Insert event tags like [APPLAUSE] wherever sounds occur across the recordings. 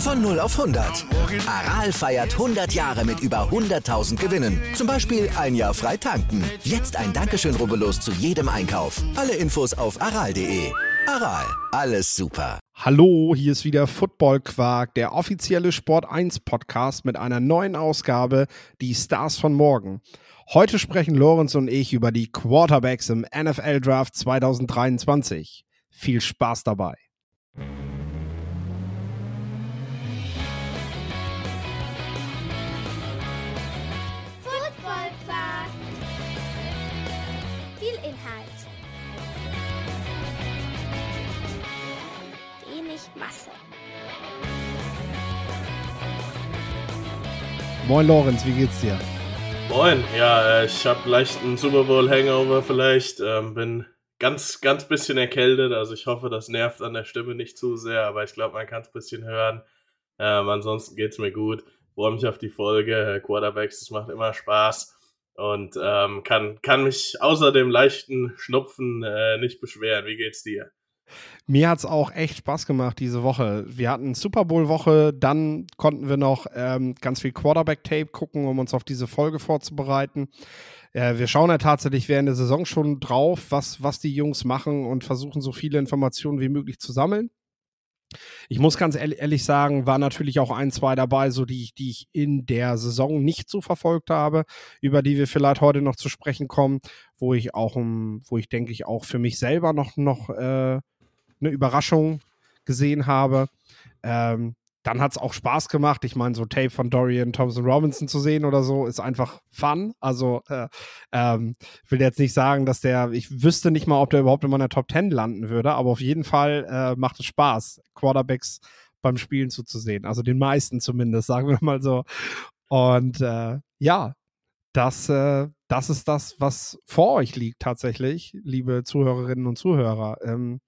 Von 0 auf 100. Aral feiert 100 Jahre mit über 100.000 Gewinnen. Zum Beispiel ein Jahr frei tanken. Jetzt ein Dankeschön, rubbellos zu jedem Einkauf. Alle Infos auf aral.de. Aral, alles super. Hallo, hier ist wieder Football Quark, der offizielle Sport 1 Podcast mit einer neuen Ausgabe, die Stars von morgen. Heute sprechen Lorenz und ich über die Quarterbacks im NFL Draft 2023. Viel Spaß dabei. Moin Lorenz, wie geht's dir? Moin, ja, äh, ich habe leicht einen Super Bowl Hangover vielleicht, ähm, bin ganz, ganz bisschen erkältet, also ich hoffe, das nervt an der Stimme nicht zu sehr, aber ich glaube, man kann es ein bisschen hören. Ähm, ansonsten geht's mir gut, freue mich auf die Folge, äh, Quarterbacks, das macht immer Spaß und ähm, kann, kann mich außer dem leichten Schnupfen äh, nicht beschweren. Wie geht's dir? Mir hat's auch echt Spaß gemacht diese Woche. Wir hatten Super Bowl-Woche, dann konnten wir noch ähm, ganz viel Quarterback-Tape gucken, um uns auf diese Folge vorzubereiten. Äh, wir schauen ja tatsächlich während der Saison schon drauf, was, was die Jungs machen und versuchen so viele Informationen wie möglich zu sammeln. Ich muss ganz ehrlich, sagen, war natürlich auch ein, zwei dabei, so die, ich- die ich in der Saison nicht so verfolgt habe, über die wir vielleicht heute noch zu sprechen kommen, wo ich auch, wo ich denke ich auch für mich selber noch, noch äh, eine Überraschung gesehen habe. Ähm, dann hat es auch Spaß gemacht. Ich meine, so Tape von Dorian Thompson Robinson zu sehen oder so ist einfach fun. Also äh, ähm, will jetzt nicht sagen, dass der, ich wüsste nicht mal, ob der überhaupt in meiner Top 10 landen würde, aber auf jeden Fall äh, macht es Spaß, Quarterbacks beim Spielen zuzusehen. Also den meisten zumindest, sagen wir mal so. Und äh, ja, das, äh, das ist das, was vor euch liegt tatsächlich, liebe Zuhörerinnen und Zuhörer. Ähm,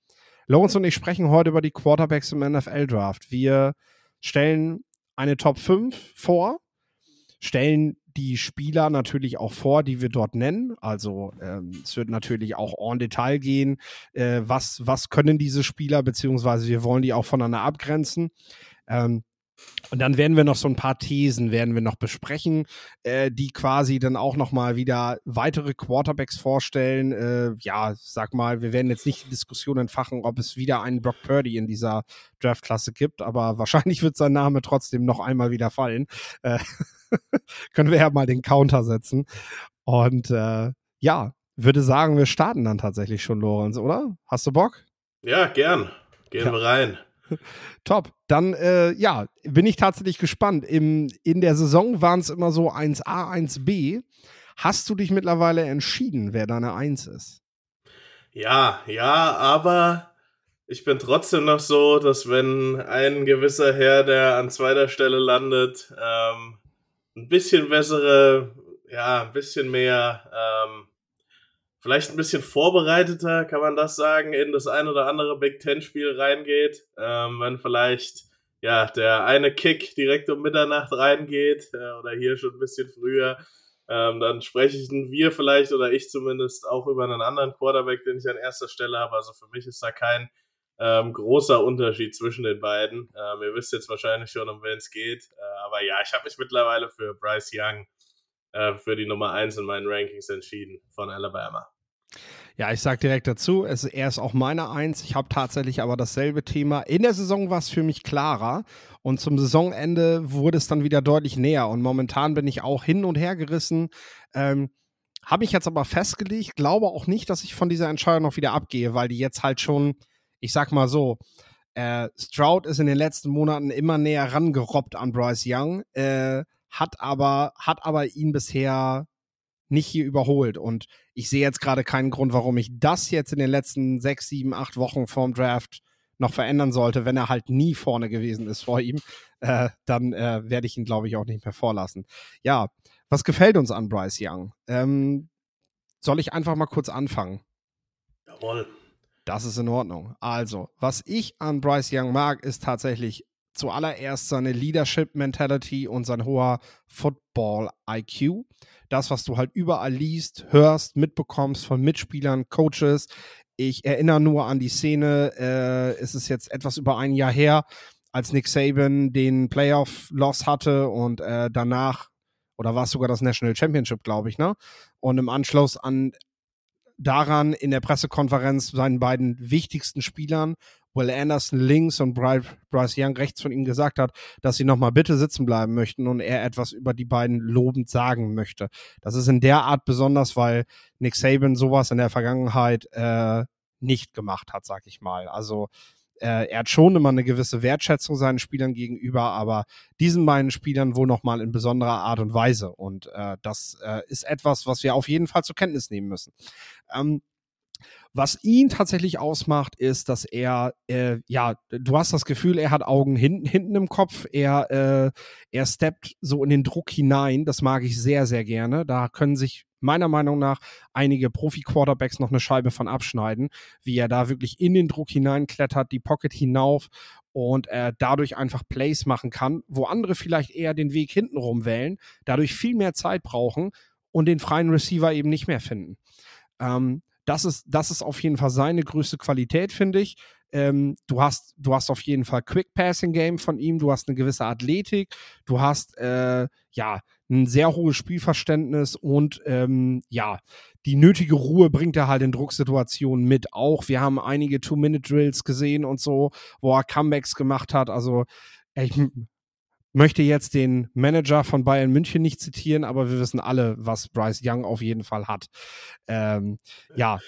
Lorenz und ich sprechen heute über die Quarterbacks im NFL-Draft. Wir stellen eine Top 5 vor, stellen die Spieler natürlich auch vor, die wir dort nennen. Also ähm, es wird natürlich auch en Detail gehen, äh, was, was können diese Spieler, beziehungsweise wir wollen die auch voneinander abgrenzen. Ähm, und dann werden wir noch so ein paar Thesen werden wir noch besprechen, äh, die quasi dann auch noch mal wieder weitere Quarterbacks vorstellen. Äh, ja, sag mal, wir werden jetzt nicht die Diskussion entfachen, ob es wieder einen Brock Purdy in dieser Draftklasse gibt, aber [LAUGHS] wahrscheinlich wird sein Name trotzdem noch einmal wieder fallen. Äh, [LAUGHS] können wir ja mal den Counter setzen. Und äh, ja, würde sagen, wir starten dann tatsächlich schon, Lorenz, oder? Hast du Bock? Ja, gern. Gehen Ja. wir rein. [LAUGHS] Top. Dann, äh, ja, bin ich tatsächlich gespannt. Im, in der Saison waren es immer so 1a, 1b. Hast du dich mittlerweile entschieden, wer deine 1 ist? Ja, ja, aber ich bin trotzdem noch so, dass wenn ein gewisser Herr, der an zweiter Stelle landet, ähm, ein bisschen bessere, ja, ein bisschen mehr, ähm, vielleicht ein bisschen vorbereiteter, kann man das sagen, in das ein oder andere Big Ten-Spiel reingeht. Ähm, wenn vielleicht, ja, der eine Kick direkt um Mitternacht reingeht äh, oder hier schon ein bisschen früher, ähm, dann sprechen wir vielleicht oder ich zumindest auch über einen anderen Quarterback, den ich an erster Stelle habe. Also für mich ist da kein ähm, großer Unterschied zwischen den beiden. Ähm, ihr wisst jetzt wahrscheinlich schon, um wen es geht. Äh, aber ja, ich habe mich mittlerweile für Bryce Young äh, für die Nummer 1 in meinen Rankings entschieden von Alabama. Ja, ich sag direkt dazu, es, er ist auch meine Eins. Ich habe tatsächlich aber dasselbe Thema. In der Saison war es für mich klarer und zum Saisonende wurde es dann wieder deutlich näher. Und momentan bin ich auch hin und her gerissen. Ähm, habe ich jetzt aber festgelegt, glaube auch nicht, dass ich von dieser Entscheidung noch wieder abgehe, weil die jetzt halt schon, ich sag mal so, äh, Stroud ist in den letzten Monaten immer näher rangerobbt an Bryce Young, äh, hat aber, hat aber ihn bisher nicht hier überholt. Und ich sehe jetzt gerade keinen Grund, warum ich das jetzt in den letzten sechs, sieben, acht Wochen vorm Draft noch verändern sollte, wenn er halt nie vorne gewesen ist vor ihm, äh, dann äh, werde ich ihn, glaube ich, auch nicht mehr vorlassen. Ja, was gefällt uns an Bryce Young? Ähm, soll ich einfach mal kurz anfangen? Jawohl. Das ist in Ordnung. Also, was ich an Bryce Young mag, ist tatsächlich zuallererst seine Leadership Mentality und sein hoher Football IQ. Das, was du halt überall liest, hörst, mitbekommst von Mitspielern, Coaches. Ich erinnere nur an die Szene, äh, es ist jetzt etwas über ein Jahr her, als Nick Saban den Playoff-Loss hatte und äh, danach, oder war es sogar das National Championship, glaube ich, ne? Und im Anschluss an daran in der Pressekonferenz seinen beiden wichtigsten Spielern, Will Anderson links und Bryce Young rechts von ihm gesagt hat, dass sie nochmal bitte sitzen bleiben möchten und er etwas über die beiden lobend sagen möchte. Das ist in der Art besonders, weil Nick Saban sowas in der Vergangenheit äh, nicht gemacht hat, sag ich mal. Also äh, er hat schon immer eine gewisse Wertschätzung seinen Spielern gegenüber, aber diesen beiden Spielern wohl nochmal in besonderer Art und Weise. Und äh, das äh, ist etwas, was wir auf jeden Fall zur Kenntnis nehmen müssen. Ähm, was ihn tatsächlich ausmacht, ist, dass er, äh, ja, du hast das Gefühl, er hat Augen hinten, hinten im Kopf. Er, äh, er steppt so in den Druck hinein. Das mag ich sehr, sehr gerne. Da können sich meiner Meinung nach einige Profi-Quarterbacks noch eine Scheibe von abschneiden, wie er da wirklich in den Druck hineinklettert, die Pocket hinauf und er dadurch einfach Plays machen kann, wo andere vielleicht eher den Weg hintenrum wählen, dadurch viel mehr Zeit brauchen und den freien Receiver eben nicht mehr finden. Ähm, das ist, das ist auf jeden Fall seine größte Qualität, finde ich. Ähm, du, hast, du hast auf jeden Fall Quick Passing Game von ihm, du hast eine gewisse Athletik, du hast äh, ja ein sehr hohes Spielverständnis und ähm, ja, die nötige Ruhe bringt er halt in Drucksituationen mit. Auch wir haben einige Two-Minute-Drills gesehen und so, wo er Comebacks gemacht hat. Also ich möchte jetzt den Manager von Bayern München nicht zitieren, aber wir wissen alle, was Bryce Young auf jeden Fall hat. Ähm, ja.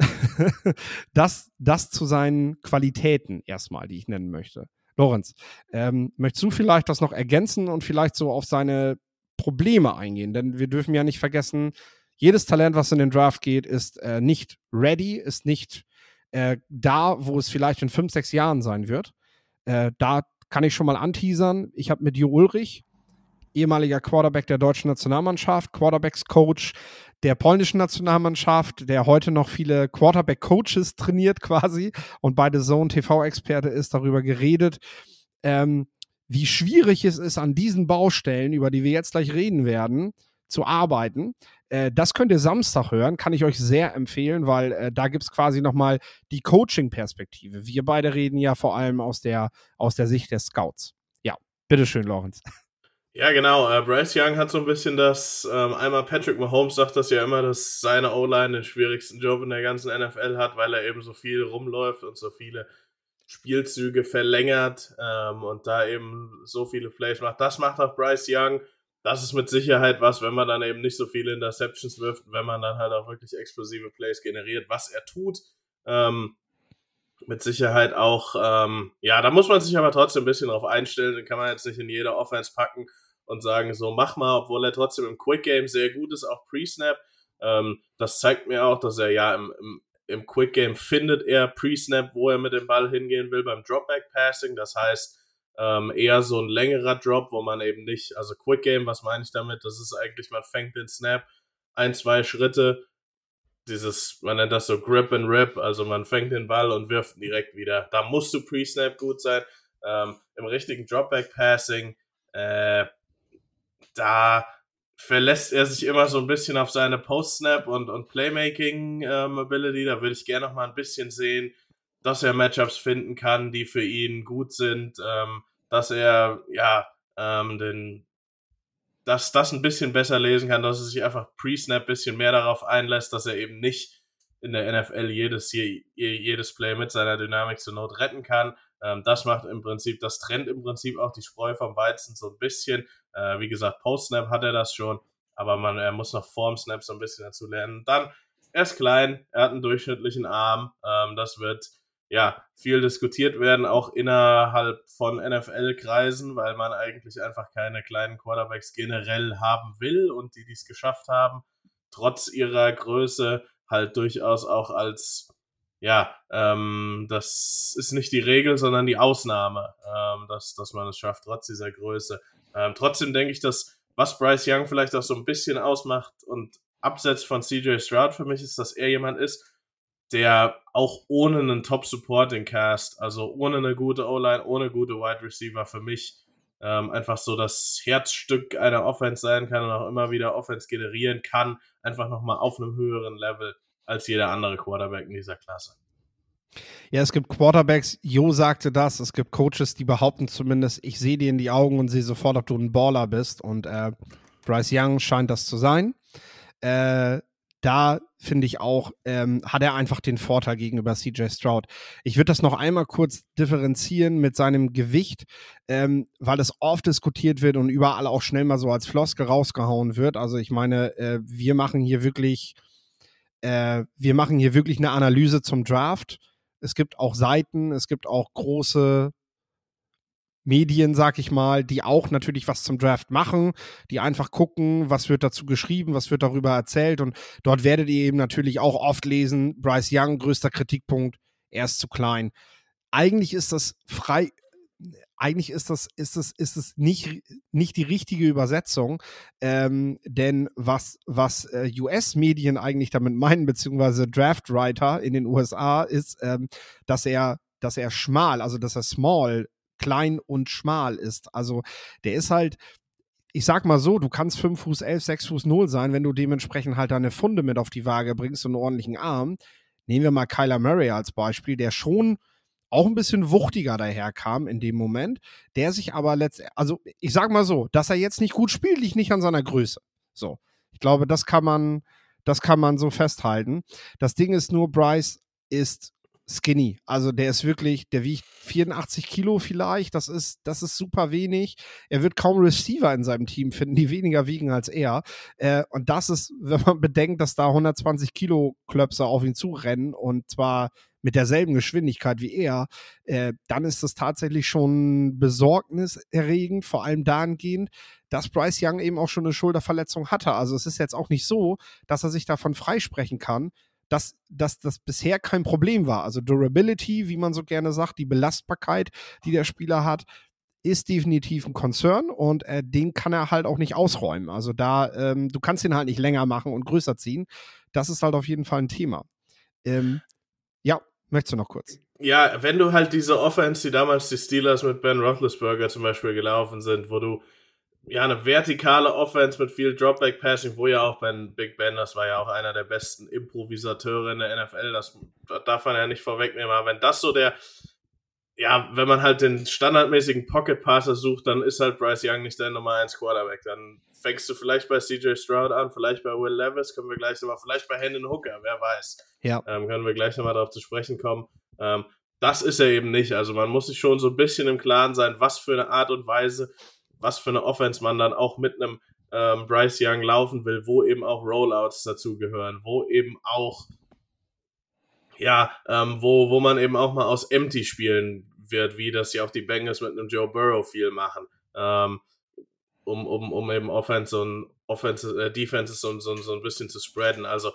[LAUGHS] das, das zu seinen Qualitäten erstmal, die ich nennen möchte. Lorenz, ähm, möchtest du vielleicht das noch ergänzen und vielleicht so auf seine Probleme eingehen? Denn wir dürfen ja nicht vergessen, jedes Talent, was in den Draft geht, ist äh, nicht ready, ist nicht äh, da, wo es vielleicht in fünf, sechs Jahren sein wird. Äh, da kann ich schon mal anteasern. Ich habe mit Jo Ulrich, ehemaliger Quarterback der deutschen Nationalmannschaft, Quarterbacks-Coach der polnischen Nationalmannschaft, der heute noch viele Quarterback-Coaches trainiert quasi und bei The Zone TV-Experte ist, darüber geredet, ähm, wie schwierig es ist, an diesen Baustellen, über die wir jetzt gleich reden werden, zu arbeiten. Äh, das könnt ihr Samstag hören, kann ich euch sehr empfehlen, weil äh, da gibt es quasi nochmal die Coaching-Perspektive. Wir beide reden ja vor allem aus der, aus der Sicht der Scouts. Ja, bitteschön, Lorenz. [LAUGHS] Ja, genau. Äh, Bryce Young hat so ein bisschen das, ähm, einmal Patrick Mahomes sagt das ja immer, dass seine O-Line den schwierigsten Job in der ganzen NFL hat, weil er eben so viel rumläuft und so viele Spielzüge verlängert ähm, und da eben so viele Plays macht. Das macht auch Bryce Young das ist mit Sicherheit was, wenn man dann eben nicht so viele Interceptions wirft, wenn man dann halt auch wirklich explosive Plays generiert, was er tut. Ähm, mit Sicherheit auch, ähm, ja, da muss man sich aber trotzdem ein bisschen drauf einstellen. Den kann man jetzt nicht in jeder Offense packen und sagen, so mach mal, obwohl er trotzdem im Quick Game sehr gut ist, auch Pre-Snap. Ähm, das zeigt mir auch, dass er ja im, im, im Quick Game findet er Pre-Snap, wo er mit dem Ball hingehen will beim Dropback Passing. Das heißt, ähm, eher so ein längerer Drop, wo man eben nicht, also Quick Game, was meine ich damit? Das ist eigentlich, man fängt den Snap ein, zwei Schritte, dieses, man nennt das so Grip and Rip, also man fängt den Ball und wirft ihn direkt wieder. Da musst du Pre-Snap gut sein. Ähm, Im richtigen Dropback-Passing, äh, da verlässt er sich immer so ein bisschen auf seine Post-Snap und, und Playmaking-Ability. Ähm, da würde ich gerne noch mal ein bisschen sehen, dass er Matchups finden kann, die für ihn gut sind, ähm, dass er ja ähm, den dass das ein bisschen besser lesen kann, dass er sich einfach pre-snap ein bisschen mehr darauf einlässt, dass er eben nicht in der NFL jedes, jedes Play mit seiner Dynamik zur Not retten kann. Ähm, das macht im Prinzip, das trennt im Prinzip auch die Spreu vom Weizen so ein bisschen. Äh, wie gesagt, Post-Snap hat er das schon, aber man, er muss noch vorm Snap so ein bisschen dazu lernen. Dann, er ist klein, er hat einen durchschnittlichen Arm, ähm, das wird ja, viel diskutiert werden, auch innerhalb von NFL-Kreisen, weil man eigentlich einfach keine kleinen Quarterbacks generell haben will und die, die es geschafft haben, trotz ihrer Größe halt durchaus auch als ja, ähm, das ist nicht die Regel, sondern die Ausnahme, ähm, dass, dass man es schafft, trotz dieser Größe. Ähm, trotzdem denke ich, dass was Bryce Young vielleicht auch so ein bisschen ausmacht und abseits von CJ Stroud für mich ist, dass er jemand ist, der auch ohne einen Top-Supporting-Cast, also ohne eine gute O-Line, ohne gute Wide Receiver für mich ähm, einfach so das Herzstück einer Offense sein kann und auch immer wieder Offense generieren kann, einfach nochmal auf einem höheren Level als jeder andere Quarterback in dieser Klasse. Ja, es gibt Quarterbacks, Jo sagte das, es gibt Coaches, die behaupten zumindest, ich sehe dir in die Augen und sehe sofort, ob du ein Baller bist. Und äh, Bryce Young scheint das zu sein. Äh, da finde ich auch, ähm, hat er einfach den Vorteil gegenüber CJ Stroud. Ich würde das noch einmal kurz differenzieren mit seinem Gewicht, ähm, weil es oft diskutiert wird und überall auch schnell mal so als Floskel rausgehauen wird. Also ich meine, äh, wir machen hier wirklich, äh, wir machen hier wirklich eine Analyse zum Draft. Es gibt auch Seiten, es gibt auch große Medien, sag ich mal, die auch natürlich was zum Draft machen, die einfach gucken, was wird dazu geschrieben, was wird darüber erzählt und dort werdet ihr eben natürlich auch oft lesen, Bryce Young, größter Kritikpunkt, er ist zu klein. Eigentlich ist das frei, eigentlich ist das, ist das, ist das nicht, nicht die richtige Übersetzung, ähm, denn was, was äh, US-Medien eigentlich damit meinen, beziehungsweise Draftwriter in den USA, ist, ähm, dass er, dass er schmal, also dass er small klein und schmal ist. Also der ist halt, ich sag mal so, du kannst 5 Fuß 11, 6 Fuß 0 sein, wenn du dementsprechend halt deine Funde mit auf die Waage bringst und einen ordentlichen Arm. Nehmen wir mal Kyler Murray als Beispiel, der schon auch ein bisschen wuchtiger daherkam in dem Moment, der sich aber letztendlich, also ich sag mal so, dass er jetzt nicht gut spielt, liegt nicht an seiner Größe. So. Ich glaube, das kann man, das kann man so festhalten. Das Ding ist nur, Bryce ist skinny. Also der ist wirklich, der wiegt 84 Kilo vielleicht. Das ist, das ist super wenig. Er wird kaum Receiver in seinem Team finden, die weniger wiegen als er. Äh, und das ist, wenn man bedenkt, dass da 120 Kilo Klöpse auf ihn zurennen und zwar mit derselben Geschwindigkeit wie er, äh, dann ist das tatsächlich schon besorgniserregend, vor allem dahingehend, dass Bryce Young eben auch schon eine Schulterverletzung hatte. Also es ist jetzt auch nicht so, dass er sich davon freisprechen kann, dass, dass das bisher kein Problem war. Also Durability, wie man so gerne sagt, die Belastbarkeit, die der Spieler hat, ist definitiv ein Konzern und äh, den kann er halt auch nicht ausräumen. Also da, ähm, du kannst ihn halt nicht länger machen und größer ziehen. Das ist halt auf jeden Fall ein Thema. Ähm, ja, möchtest du noch kurz? Ja, wenn du halt diese Offense, die damals die Steelers mit Ben Roethlisberger zum Beispiel gelaufen sind, wo du ja, eine vertikale Offense mit viel Dropback-Passing, wo ja auch Ben Big Ben, das war ja auch einer der besten Improvisateure in der NFL, das darf man ja nicht vorwegnehmen, aber wenn das so der, ja, wenn man halt den standardmäßigen Pocket-Passer sucht, dann ist halt Bryce Young nicht der Nummer 1 Quarterback, dann fängst du vielleicht bei CJ Stroud an, vielleicht bei Will Levis, können wir gleich nochmal, vielleicht bei Hendon Hooker, wer weiß. Ja. Ähm, können wir gleich nochmal darauf zu sprechen kommen. Ähm, das ist er eben nicht. Also man muss sich schon so ein bisschen im Klaren sein, was für eine Art und Weise was für eine Offense man dann auch mit einem ähm, Bryce Young laufen will, wo eben auch Rollouts dazugehören, wo eben auch, ja, ähm, wo, wo man eben auch mal aus Empty spielen wird, wie das ja auch die Bengals mit einem Joe Burrow viel machen, ähm, um, um, um eben Offense und Offense, äh, Defenses so, so, so ein bisschen zu spreaden. Also,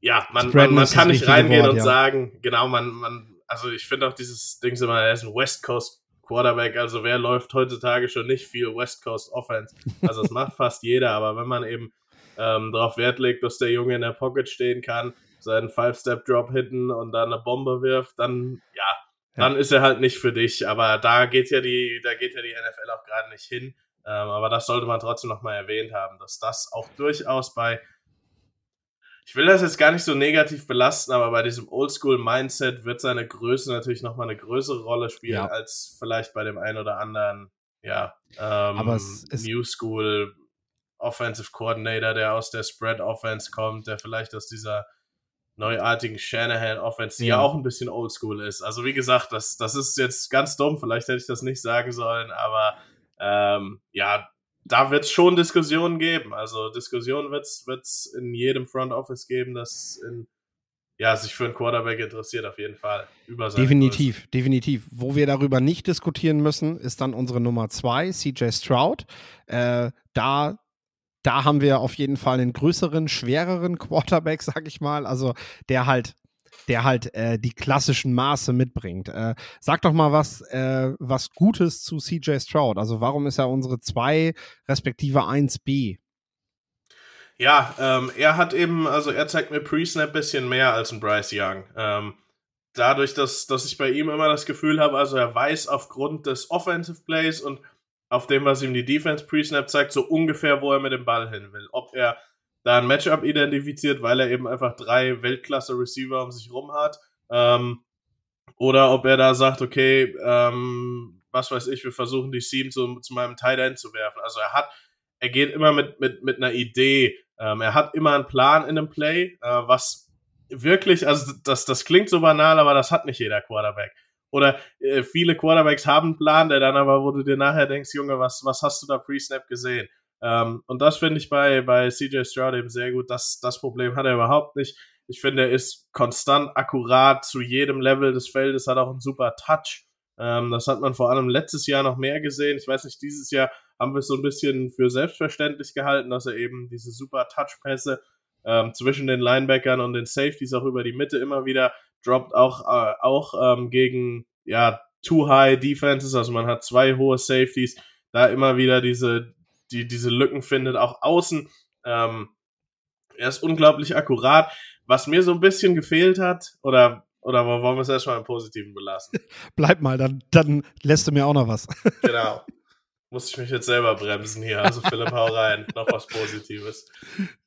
ja, man, man, man kann nicht reingehen Wort, und ja. sagen, genau, man, man, also ich finde auch dieses Ding immer, er ist ein West Coast Quarterback. Also wer läuft heutzutage schon nicht viel West Coast Offense? Also das macht fast [LAUGHS] jeder, aber wenn man eben ähm, darauf Wert legt, dass der Junge in der Pocket stehen kann, seinen Five-Step-Drop hitten und dann eine Bombe wirft, dann ja, dann ja. ist er halt nicht für dich. Aber da geht ja die, da geht ja die NFL auch gerade nicht hin. Ähm, aber das sollte man trotzdem nochmal erwähnt haben, dass das auch durchaus bei ich will das jetzt gar nicht so negativ belasten, aber bei diesem Oldschool-Mindset wird seine Größe natürlich nochmal eine größere Rolle spielen ja. als vielleicht bei dem einen oder anderen, ja, ähm, aber es, es New School Offensive Coordinator, der aus der Spread Offense kommt, der vielleicht aus dieser neuartigen Shanahan Offense, die ja, ja auch ein bisschen oldschool ist. Also wie gesagt, das, das ist jetzt ganz dumm, vielleicht hätte ich das nicht sagen sollen, aber ähm, ja, da wird es schon Diskussionen geben. Also Diskussionen wird es in jedem Front Office geben, das in, ja, sich für einen Quarterback interessiert, auf jeden Fall. definitiv, Größe. definitiv. Wo wir darüber nicht diskutieren müssen, ist dann unsere Nummer zwei, CJ Stroud. Äh, da da haben wir auf jeden Fall einen größeren, schwereren Quarterback, [LAUGHS] sag ich mal. Also der halt der halt äh, die klassischen Maße mitbringt. Äh, sag doch mal was, äh, was Gutes zu CJ Stroud. Also warum ist er unsere 2 respektive 1b? Ja, ähm, er hat eben, also er zeigt mir Pre-Snap ein bisschen mehr als ein Bryce Young. Ähm, dadurch, dass, dass ich bei ihm immer das Gefühl habe, also er weiß aufgrund des Offensive Plays und auf dem, was ihm die Defense Pre-Snap zeigt, so ungefähr, wo er mit dem Ball hin will. Ob er da ein Matchup identifiziert, weil er eben einfach drei Weltklasse-Receiver um sich rum hat. Ähm, oder ob er da sagt, okay, ähm, was weiß ich, wir versuchen die Seam zu, zu meinem Tight End zu werfen. Also er hat, er geht immer mit, mit, mit einer Idee. Ähm, er hat immer einen Plan in einem Play, äh, was wirklich, also das, das klingt so banal, aber das hat nicht jeder Quarterback. Oder äh, viele Quarterbacks haben einen Plan, der dann aber, wo du dir nachher denkst, Junge, was, was hast du da pre-snap gesehen? Ähm, und das finde ich bei, bei CJ Stroud eben sehr gut. Das, das Problem hat er überhaupt nicht. Ich finde, er ist konstant akkurat zu jedem Level des Feldes, hat auch einen super Touch. Ähm, das hat man vor allem letztes Jahr noch mehr gesehen. Ich weiß nicht, dieses Jahr haben wir es so ein bisschen für selbstverständlich gehalten, dass er eben diese super Touchpässe ähm, zwischen den Linebackern und den Safeties auch über die Mitte immer wieder droppt, auch, äh, auch ähm, gegen ja, Too High Defenses, also man hat zwei hohe Safeties, da immer wieder diese, die, diese Lücken findet, auch außen. Ähm, er ist unglaublich akkurat. Was mir so ein bisschen gefehlt hat, oder, oder wollen wir es erstmal im Positiven belassen? [LAUGHS] Bleib mal, dann, dann lässt du mir auch noch was. [LAUGHS] genau. Muss ich mich jetzt selber bremsen hier. Also Philipp, hau rein. Noch was Positives.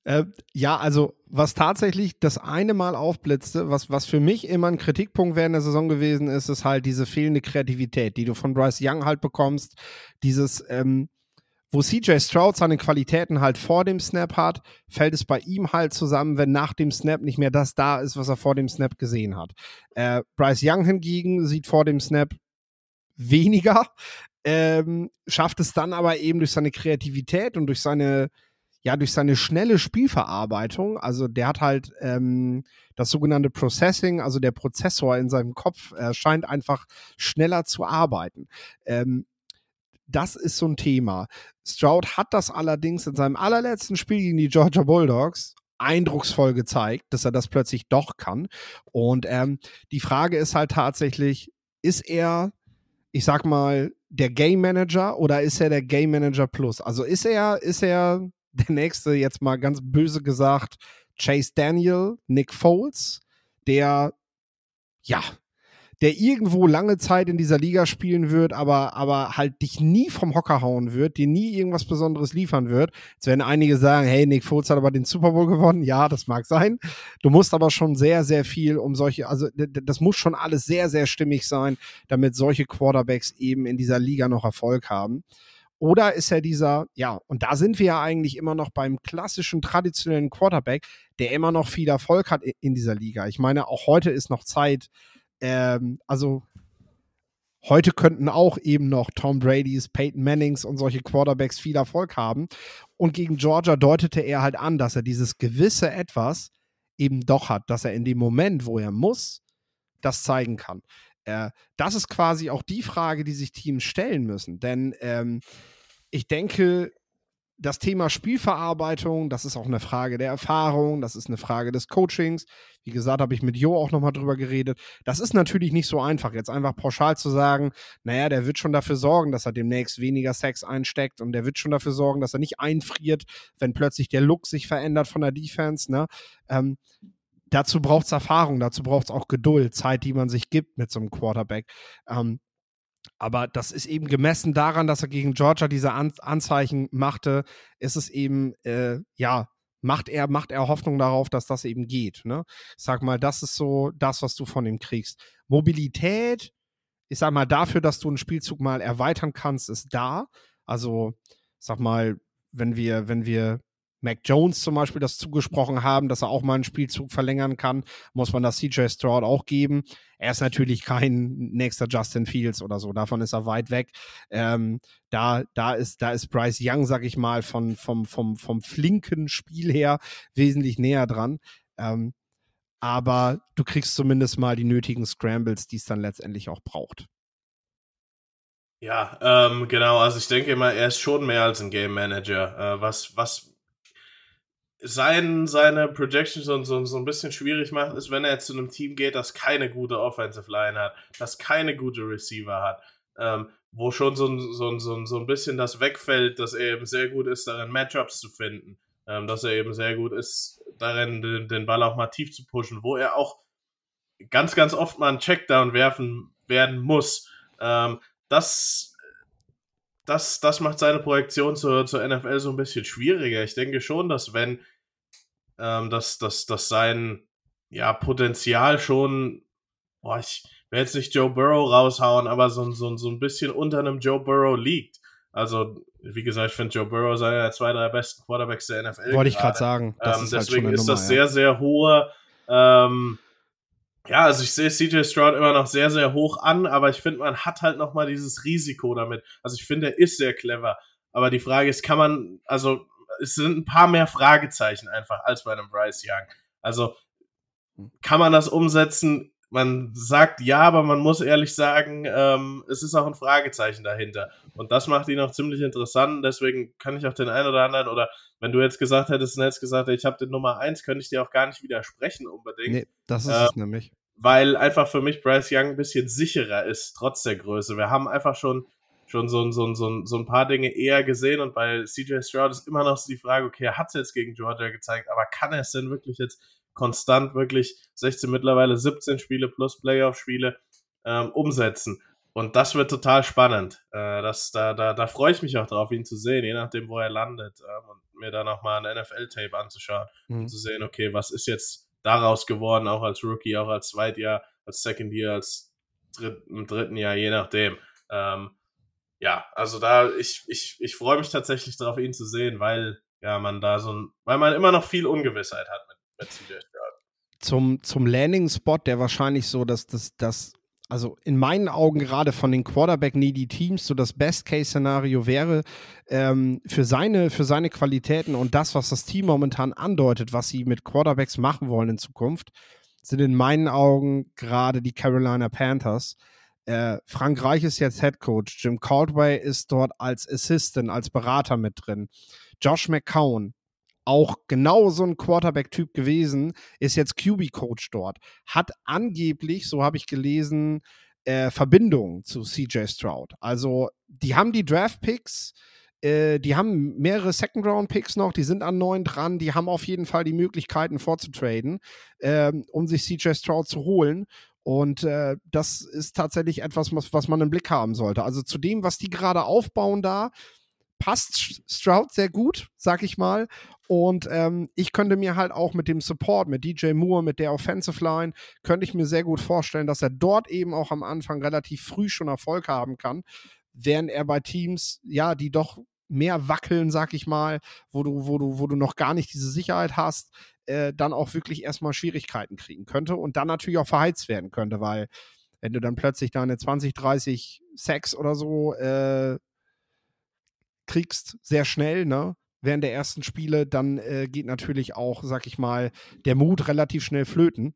Äh, ja, also was tatsächlich das eine Mal aufblitzte, was, was für mich immer ein Kritikpunkt während der Saison gewesen ist, ist halt diese fehlende Kreativität, die du von Bryce Young halt bekommst. Dieses, ähm, wo CJ Stroud seine Qualitäten halt vor dem Snap hat, fällt es bei ihm halt zusammen, wenn nach dem Snap nicht mehr das da ist, was er vor dem Snap gesehen hat. Äh, Bryce Young hingegen sieht vor dem Snap weniger, ähm, schafft es dann aber eben durch seine Kreativität und durch seine, ja, durch seine schnelle Spielverarbeitung. Also der hat halt ähm, das sogenannte Processing, also der Prozessor in seinem Kopf äh, scheint einfach schneller zu arbeiten. Ähm, das ist so ein Thema. Stroud hat das allerdings in seinem allerletzten Spiel gegen die Georgia Bulldogs eindrucksvoll gezeigt, dass er das plötzlich doch kann. Und ähm, die Frage ist halt tatsächlich, ist er, ich sag mal, der Game Manager oder ist er der Game Manager Plus? Also ist er, ist er [LAUGHS] der nächste, jetzt mal ganz böse gesagt, Chase Daniel, Nick Foles, der ja der irgendwo lange Zeit in dieser Liga spielen wird, aber, aber halt dich nie vom Hocker hauen wird, dir nie irgendwas Besonderes liefern wird. Jetzt werden einige sagen, hey, Nick Foles hat aber den Super Bowl gewonnen. Ja, das mag sein. Du musst aber schon sehr, sehr viel um solche, also das muss schon alles sehr, sehr stimmig sein, damit solche Quarterbacks eben in dieser Liga noch Erfolg haben. Oder ist er dieser, ja, und da sind wir ja eigentlich immer noch beim klassischen, traditionellen Quarterback, der immer noch viel Erfolg hat in dieser Liga. Ich meine, auch heute ist noch Zeit, ähm, also heute könnten auch eben noch Tom Brady's, Peyton Mannings und solche Quarterbacks viel Erfolg haben. Und gegen Georgia deutete er halt an, dass er dieses gewisse Etwas eben doch hat, dass er in dem Moment, wo er muss, das zeigen kann. Äh, das ist quasi auch die Frage, die sich Teams stellen müssen. Denn ähm, ich denke, das Thema Spielverarbeitung, das ist auch eine Frage der Erfahrung, das ist eine Frage des Coachings. Wie gesagt, habe ich mit Jo auch nochmal drüber geredet. Das ist natürlich nicht so einfach, jetzt einfach pauschal zu sagen, naja, der wird schon dafür sorgen, dass er demnächst weniger Sex einsteckt und der wird schon dafür sorgen, dass er nicht einfriert, wenn plötzlich der Look sich verändert von der Defense. Ne? Ähm, dazu braucht es Erfahrung, dazu braucht es auch Geduld, Zeit, die man sich gibt mit so einem Quarterback. Ähm, aber das ist eben gemessen daran, dass er gegen Georgia diese An Anzeichen machte, ist es eben, äh, ja, macht er, macht er Hoffnung darauf, dass das eben geht. Ne? Ich sag mal, das ist so das, was du von ihm kriegst. Mobilität, ich sag mal, dafür, dass du einen Spielzug mal erweitern kannst, ist da. Also, sag mal, wenn wir, wenn wir Mac Jones zum Beispiel das zugesprochen haben, dass er auch mal einen Spielzug verlängern kann, muss man das CJ Stroud auch geben. Er ist natürlich kein nächster Justin Fields oder so, davon ist er weit weg. Ähm, da, da, ist, da ist Bryce Young, sag ich mal, von, vom, vom, vom flinken Spiel her wesentlich näher dran. Ähm, aber du kriegst zumindest mal die nötigen Scrambles, die es dann letztendlich auch braucht. Ja, ähm, genau. Also ich denke immer, er ist schon mehr als ein Game Manager. Äh, was, was sein, seine Projections so, so, so ein bisschen schwierig macht, ist, wenn er jetzt zu einem Team geht, das keine gute Offensive Line hat, das keine gute Receiver hat, ähm, wo schon so, so, so, so ein bisschen das wegfällt, dass er eben sehr gut ist, darin Matchups zu finden, ähm, dass er eben sehr gut ist, darin den, den Ball auch mal tief zu pushen, wo er auch ganz, ganz oft mal einen Checkdown werfen werden muss. Ähm, das, das, das macht seine Projektion zur, zur NFL so ein bisschen schwieriger. Ich denke schon, dass wenn ähm, dass, dass, dass sein ja, Potenzial schon, boah, ich will jetzt nicht Joe Burrow raushauen, aber so, so, so ein bisschen unter einem Joe Burrow liegt. Also, wie gesagt, ich finde Joe Burrow sei ja zwei, drei besten Quarterbacks der NFL. Wollte ich gerade sagen. Ähm, ist halt deswegen halt ist das Nummer, sehr, sehr hohe. Ähm, ja, also ich sehe CJ Stroud immer noch sehr, sehr hoch an, aber ich finde, man hat halt noch mal dieses Risiko damit. Also ich finde, er ist sehr clever. Aber die Frage ist, kann man, also es sind ein paar mehr Fragezeichen einfach als bei einem Bryce Young. Also kann man das umsetzen? Man sagt ja, aber man muss ehrlich sagen, ähm, es ist auch ein Fragezeichen dahinter. Und das macht ihn auch ziemlich interessant. Deswegen kann ich auch den einen oder anderen, oder wenn du jetzt gesagt hättest, jetzt gesagt, ich habe den Nummer 1, könnte ich dir auch gar nicht widersprechen unbedingt. Nee, das ist äh, es nämlich. Weil einfach für mich Bryce Young ein bisschen sicherer ist, trotz der Größe. Wir haben einfach schon schon so, so, so, so ein paar Dinge eher gesehen und bei CJ Stroud ist immer noch so die Frage, okay, er hat es jetzt gegen Georgia gezeigt, aber kann er es denn wirklich jetzt konstant wirklich 16, mittlerweile 17 Spiele plus Playoff-Spiele ähm, umsetzen? Und das wird total spannend. Äh, das, da, da, da freue ich mich auch drauf, ihn zu sehen, je nachdem, wo er landet. Ähm, und mir da nochmal ein NFL-Tape anzuschauen mhm. und zu sehen, okay, was ist jetzt daraus geworden, auch als Rookie, auch als Zweitjahr, als Second Year, als dritt, im dritten Jahr, je nachdem. Ähm, ja, also da, ich, ich, ich freue mich tatsächlich darauf, ihn zu sehen, weil ja, man da so ein, weil man immer noch viel Ungewissheit hat mit, mit CJ. Zum, zum Landing-Spot, der wahrscheinlich so, dass das, das, also in meinen Augen gerade von den Quarterback-needy Teams so das Best-Case-Szenario wäre, ähm, für, seine, für seine Qualitäten und das, was das Team momentan andeutet, was sie mit Quarterbacks machen wollen in Zukunft, sind in meinen Augen gerade die Carolina Panthers. Äh, Frank Reich ist jetzt Head Coach. Jim Caldwell ist dort als Assistant, als Berater mit drin. Josh McCown, auch genau so ein Quarterback-Typ gewesen, ist jetzt QB-Coach dort. Hat angeblich, so habe ich gelesen, äh, Verbindungen zu CJ Stroud. Also, die haben die Draft-Picks. Äh, die haben mehrere Second-Round-Picks noch, die sind an neun dran, die haben auf jeden Fall die Möglichkeiten vorzutraden, äh, um sich CJ Stroud zu holen. Und äh, das ist tatsächlich etwas, was, was man im Blick haben sollte. Also zu dem, was die gerade aufbauen da, passt Stroud sehr gut, sag ich mal. Und ähm, ich könnte mir halt auch mit dem Support, mit DJ Moore, mit der Offensive Line, könnte ich mir sehr gut vorstellen, dass er dort eben auch am Anfang relativ früh schon Erfolg haben kann, während er bei Teams, ja, die doch mehr wackeln, sag ich mal, wo du, wo du, wo du noch gar nicht diese Sicherheit hast, äh, dann auch wirklich erstmal Schwierigkeiten kriegen könnte und dann natürlich auch verheizt werden könnte, weil wenn du dann plötzlich deine 20, 30 Sex oder so äh, kriegst, sehr schnell, ne? Während der ersten Spiele, dann äh, geht natürlich auch, sag ich mal, der Mut relativ schnell flöten.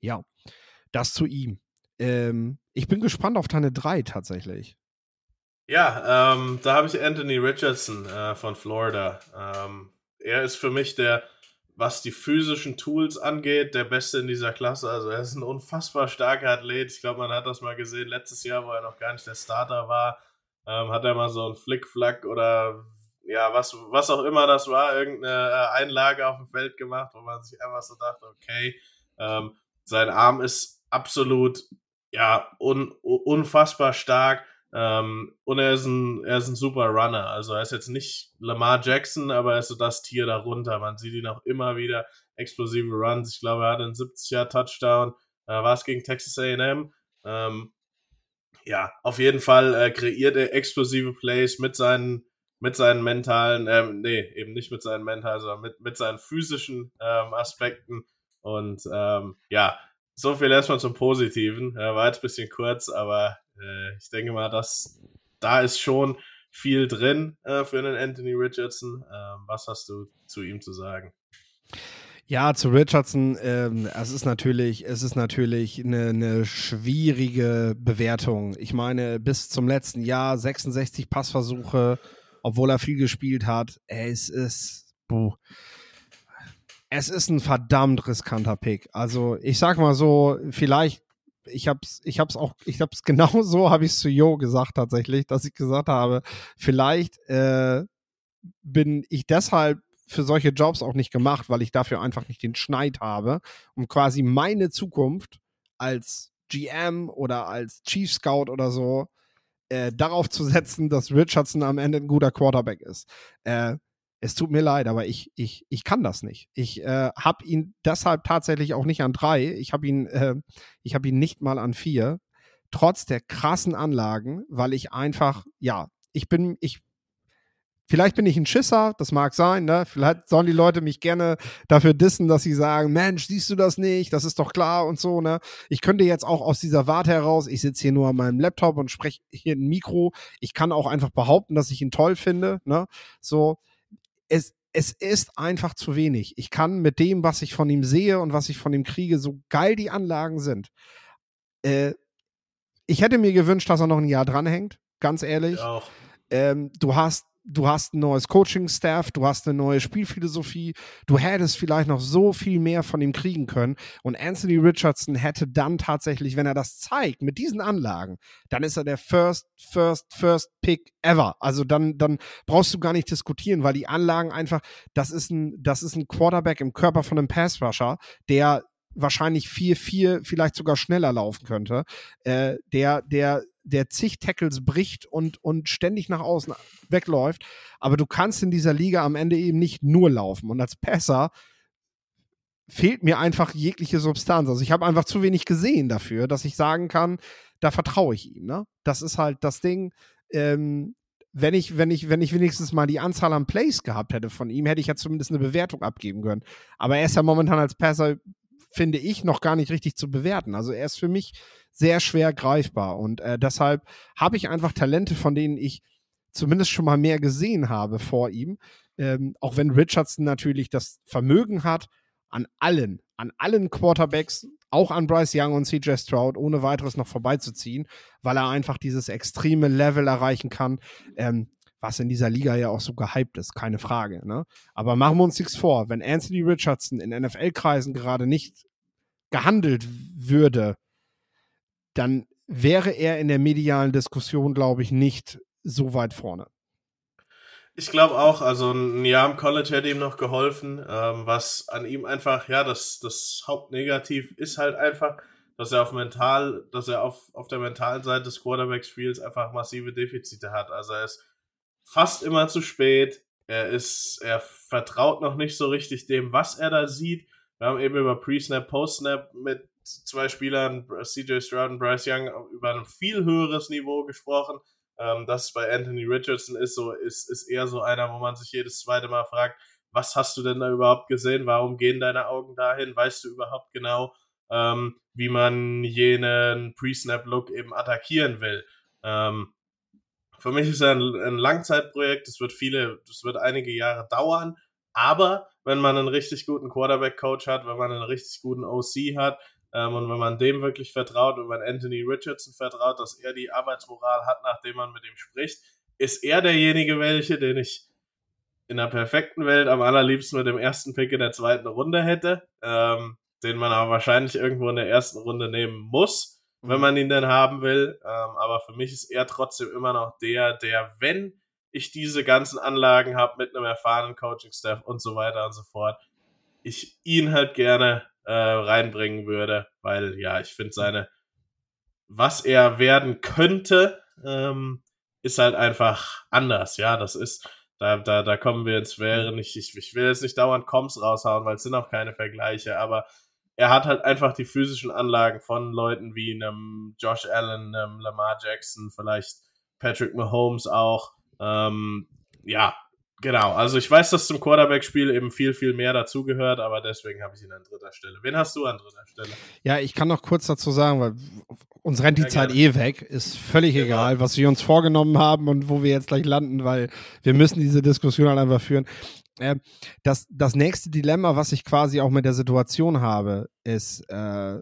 Ja, das zu ihm. Ähm, ich bin gespannt auf deine drei tatsächlich. Ja, ähm, da habe ich Anthony Richardson äh, von Florida. Ähm, er ist für mich der was die physischen Tools angeht, der Beste in dieser Klasse. Also er ist ein unfassbar starker Athlet. Ich glaube, man hat das mal gesehen letztes Jahr, wo er noch gar nicht der Starter war. Ähm, hat er mal so ein Flickflack oder ja, was, was auch immer das war, irgendeine äh, Einlage auf dem Feld gemacht, wo man sich einfach so dachte, okay, ähm, sein Arm ist absolut ja un, unfassbar stark. Ähm, und er ist, ein, er ist ein super Runner. Also er ist jetzt nicht Lamar Jackson, aber er ist so das Tier darunter. Man sieht ihn auch immer wieder. Explosive Runs. Ich glaube, er hatte einen 70er-Touchdown. Äh, war es gegen Texas AM. Ähm, ja, auf jeden Fall äh, kreiert er explosive Plays mit seinen, mit seinen mentalen, ähm, nee, eben nicht mit seinen mentalen, sondern mit, mit seinen physischen ähm, Aspekten. Und ähm, ja, so viel erstmal zum Positiven. Ja, war jetzt ein bisschen kurz, aber äh, ich denke mal, dass da ist schon viel drin äh, für einen Anthony Richardson. Ähm, was hast du zu ihm zu sagen? Ja, zu Richardson, ähm, es ist natürlich, es ist natürlich eine, eine, schwierige Bewertung. Ich meine, bis zum letzten Jahr 66 Passversuche, obwohl er viel gespielt hat. Es ist, buh. Es ist ein verdammt riskanter Pick. Also ich sag mal so, vielleicht, ich hab's, ich hab's auch, ich hab's [LAUGHS] genau so, habe ich zu Jo gesagt tatsächlich, dass ich gesagt habe, vielleicht äh, bin ich deshalb für solche Jobs auch nicht gemacht, weil ich dafür einfach nicht den Schneid habe, um quasi meine Zukunft als GM oder als Chief Scout oder so äh, darauf zu setzen, dass Richardson am Ende ein guter Quarterback ist. Äh, es tut mir leid, aber ich, ich, ich kann das nicht. Ich äh, habe ihn deshalb tatsächlich auch nicht an drei. Ich habe ihn, äh, ich habe ihn nicht mal an vier. Trotz der krassen Anlagen, weil ich einfach, ja, ich bin, ich Vielleicht bin ich ein Schisser, das mag sein, ne? Vielleicht sollen die Leute mich gerne dafür dissen, dass sie sagen, Mensch, siehst du das nicht? Das ist doch klar und so, ne? Ich könnte jetzt auch aus dieser Warte heraus, ich sitze hier nur an meinem Laptop und spreche hier ein Mikro. Ich kann auch einfach behaupten, dass ich ihn toll finde, ne? So, es, es ist einfach zu wenig. Ich kann mit dem, was ich von ihm sehe und was ich von ihm kriege, so geil die Anlagen sind. Äh, ich hätte mir gewünscht, dass er noch ein Jahr dranhängt, ganz ehrlich. Ähm, du hast du hast ein neues Coaching-Staff, du hast eine neue Spielphilosophie, du hättest vielleicht noch so viel mehr von ihm kriegen können. Und Anthony Richardson hätte dann tatsächlich, wenn er das zeigt, mit diesen Anlagen, dann ist er der First, First, First Pick ever. Also dann, dann brauchst du gar nicht diskutieren, weil die Anlagen einfach, das ist ein, das ist ein Quarterback im Körper von einem Pass-Rusher, der wahrscheinlich vier, vier, vielleicht sogar schneller laufen könnte, äh, der, der der zig Tackles bricht und, und ständig nach außen wegläuft. Aber du kannst in dieser Liga am Ende eben nicht nur laufen. Und als Passer fehlt mir einfach jegliche Substanz. Also ich habe einfach zu wenig gesehen dafür, dass ich sagen kann, da vertraue ich ihm. Ne? Das ist halt das Ding. Ähm, wenn ich, wenn ich, wenn ich wenigstens mal die Anzahl an Plays gehabt hätte von ihm, hätte ich ja zumindest eine Bewertung abgeben können. Aber er ist ja momentan als Passer, finde ich, noch gar nicht richtig zu bewerten. Also er ist für mich sehr schwer greifbar. Und äh, deshalb habe ich einfach Talente, von denen ich zumindest schon mal mehr gesehen habe vor ihm. Ähm, auch wenn Richardson natürlich das Vermögen hat, an allen, an allen Quarterbacks, auch an Bryce Young und CJ Stroud, ohne weiteres noch vorbeizuziehen, weil er einfach dieses extreme Level erreichen kann, ähm, was in dieser Liga ja auch so gehypt ist, keine Frage. Ne? Aber machen wir uns nichts vor, wenn Anthony Richardson in NFL-Kreisen gerade nicht gehandelt würde, dann wäre er in der medialen Diskussion, glaube ich, nicht so weit vorne. Ich glaube auch, also ein Jahr im College hätte ihm noch geholfen, ähm, was an ihm einfach, ja, das, das Hauptnegativ ist halt einfach, dass er auf mental, dass er auf, auf der mentalen Seite des Quarterback-Spiels einfach massive Defizite hat. Also er ist fast immer zu spät, er ist, er vertraut noch nicht so richtig dem, was er da sieht. Wir haben eben über Pre-Snap, Post-Snap mit zwei Spielern, CJ Stroud und Bryce Young, über ein viel höheres Niveau gesprochen. Ähm, das bei Anthony Richardson ist so, ist, ist eher so einer, wo man sich jedes zweite Mal fragt, was hast du denn da überhaupt gesehen? Warum gehen deine Augen dahin? Weißt du überhaupt genau, ähm, wie man jenen Pre-Snap-Look eben attackieren will? Ähm, für mich ist er ein, ein Langzeitprojekt. Es wird viele, es wird einige Jahre dauern. Aber wenn man einen richtig guten Quarterback-Coach hat, wenn man einen richtig guten OC hat, ähm, und wenn man dem wirklich vertraut und wenn Anthony Richardson vertraut, dass er die Arbeitsmoral hat, nachdem man mit ihm spricht, ist er derjenige welche, den ich in der perfekten Welt am allerliebsten mit dem ersten Pick in der zweiten Runde hätte, ähm, den man aber wahrscheinlich irgendwo in der ersten Runde nehmen muss. Wenn man ihn denn haben will. Ähm, aber für mich ist er trotzdem immer noch der, der, wenn ich diese ganzen Anlagen habe mit einem erfahrenen Coaching-Staff und so weiter und so fort, ich ihn halt gerne äh, reinbringen würde, weil ja, ich finde seine, was er werden könnte, ähm, ist halt einfach anders. Ja, das ist, da, da, da kommen wir ins Wäre nicht. Ich, ich will jetzt nicht dauernd Coms raushauen, weil es sind auch keine Vergleiche, aber er hat halt einfach die physischen Anlagen von Leuten wie einem Josh Allen, einem Lamar Jackson, vielleicht Patrick Mahomes auch. Ähm, ja, Genau, also ich weiß, dass zum Quarterback-Spiel eben viel, viel mehr dazugehört, aber deswegen habe ich ihn an dritter Stelle. Wen hast du an dritter Stelle? Ja, ich kann noch kurz dazu sagen, weil uns rennt die ja, Zeit eh weg, ist völlig genau. egal, was wir uns vorgenommen haben und wo wir jetzt gleich landen, weil wir müssen diese Diskussion halt einfach führen. Äh, das, das nächste Dilemma, was ich quasi auch mit der Situation habe, ist, äh,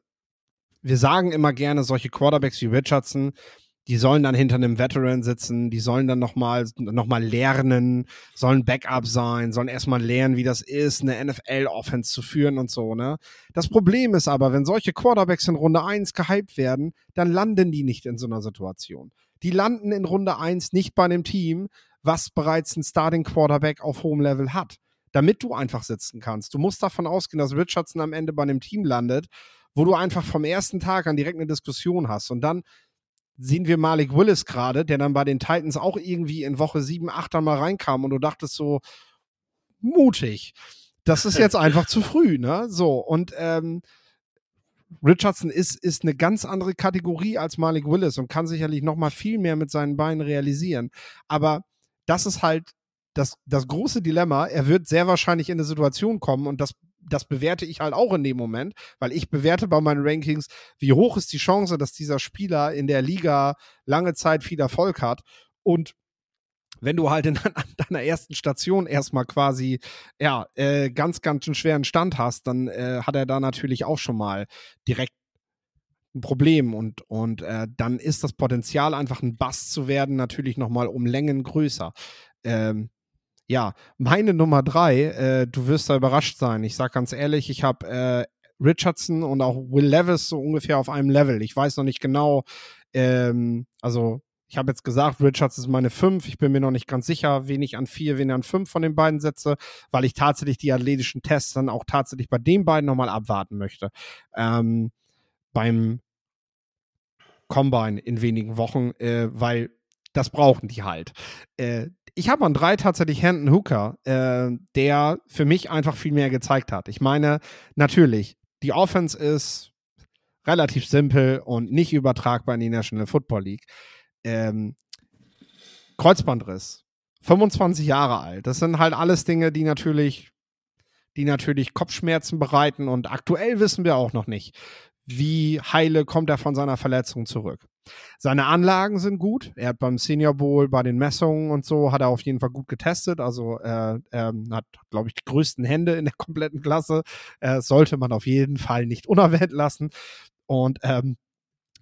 wir sagen immer gerne, solche Quarterbacks wie Richardson, die sollen dann hinter einem Veteran sitzen, die sollen dann nochmal noch mal lernen, sollen Backup sein, sollen erstmal lernen, wie das ist, eine NFL-Offense zu führen und so, ne? Das Problem ist aber, wenn solche Quarterbacks in Runde 1 gehypt werden, dann landen die nicht in so einer Situation. Die landen in Runde 1 nicht bei einem Team, was bereits einen Starting Quarterback auf hohem Level hat, damit du einfach sitzen kannst. Du musst davon ausgehen, dass Richardson am Ende bei einem Team landet, wo du einfach vom ersten Tag an direkt eine Diskussion hast und dann sehen wir Malik Willis gerade, der dann bei den Titans auch irgendwie in Woche 7, 8 dann mal reinkam und du dachtest so, mutig. Das ist jetzt [LAUGHS] einfach zu früh, ne? So, und ähm, Richardson ist, ist eine ganz andere Kategorie als Malik Willis und kann sicherlich noch mal viel mehr mit seinen Beinen realisieren. Aber das ist halt das, das große Dilemma. Er wird sehr wahrscheinlich in eine Situation kommen und das das bewerte ich halt auch in dem Moment, weil ich bewerte bei meinen Rankings, wie hoch ist die Chance, dass dieser Spieler in der Liga lange Zeit viel Erfolg hat. Und wenn du halt in deiner [LAUGHS] ersten Station erstmal quasi, ja, äh, ganz, ganz einen schweren Stand hast, dann äh, hat er da natürlich auch schon mal direkt ein Problem und, und äh, dann ist das Potenzial, einfach ein Bass zu werden, natürlich nochmal um Längen größer. Ähm, ja, meine Nummer drei, äh, du wirst da überrascht sein. Ich sag ganz ehrlich, ich habe äh, Richardson und auch Will Levis so ungefähr auf einem Level. Ich weiß noch nicht genau, ähm, also ich habe jetzt gesagt, Richards ist meine fünf. Ich bin mir noch nicht ganz sicher, wen ich an vier, wen ich an fünf von den beiden setze, weil ich tatsächlich die athletischen Tests dann auch tatsächlich bei den beiden nochmal abwarten möchte. Ähm, beim Combine in wenigen Wochen, äh, weil das brauchen die halt. Äh, ich habe an drei tatsächlich Hendon Hooker, äh, der für mich einfach viel mehr gezeigt hat. Ich meine, natürlich, die Offense ist relativ simpel und nicht übertragbar in die National Football League. Ähm, Kreuzbandriss, 25 Jahre alt. Das sind halt alles Dinge, die natürlich, die natürlich Kopfschmerzen bereiten und aktuell wissen wir auch noch nicht, wie heile kommt er von seiner Verletzung zurück. Seine Anlagen sind gut. Er hat beim Senior Bowl, bei den Messungen und so, hat er auf jeden Fall gut getestet. Also äh, er hat, glaube ich, die größten Hände in der kompletten Klasse. Äh, sollte man auf jeden Fall nicht unerwähnt lassen. Und ähm,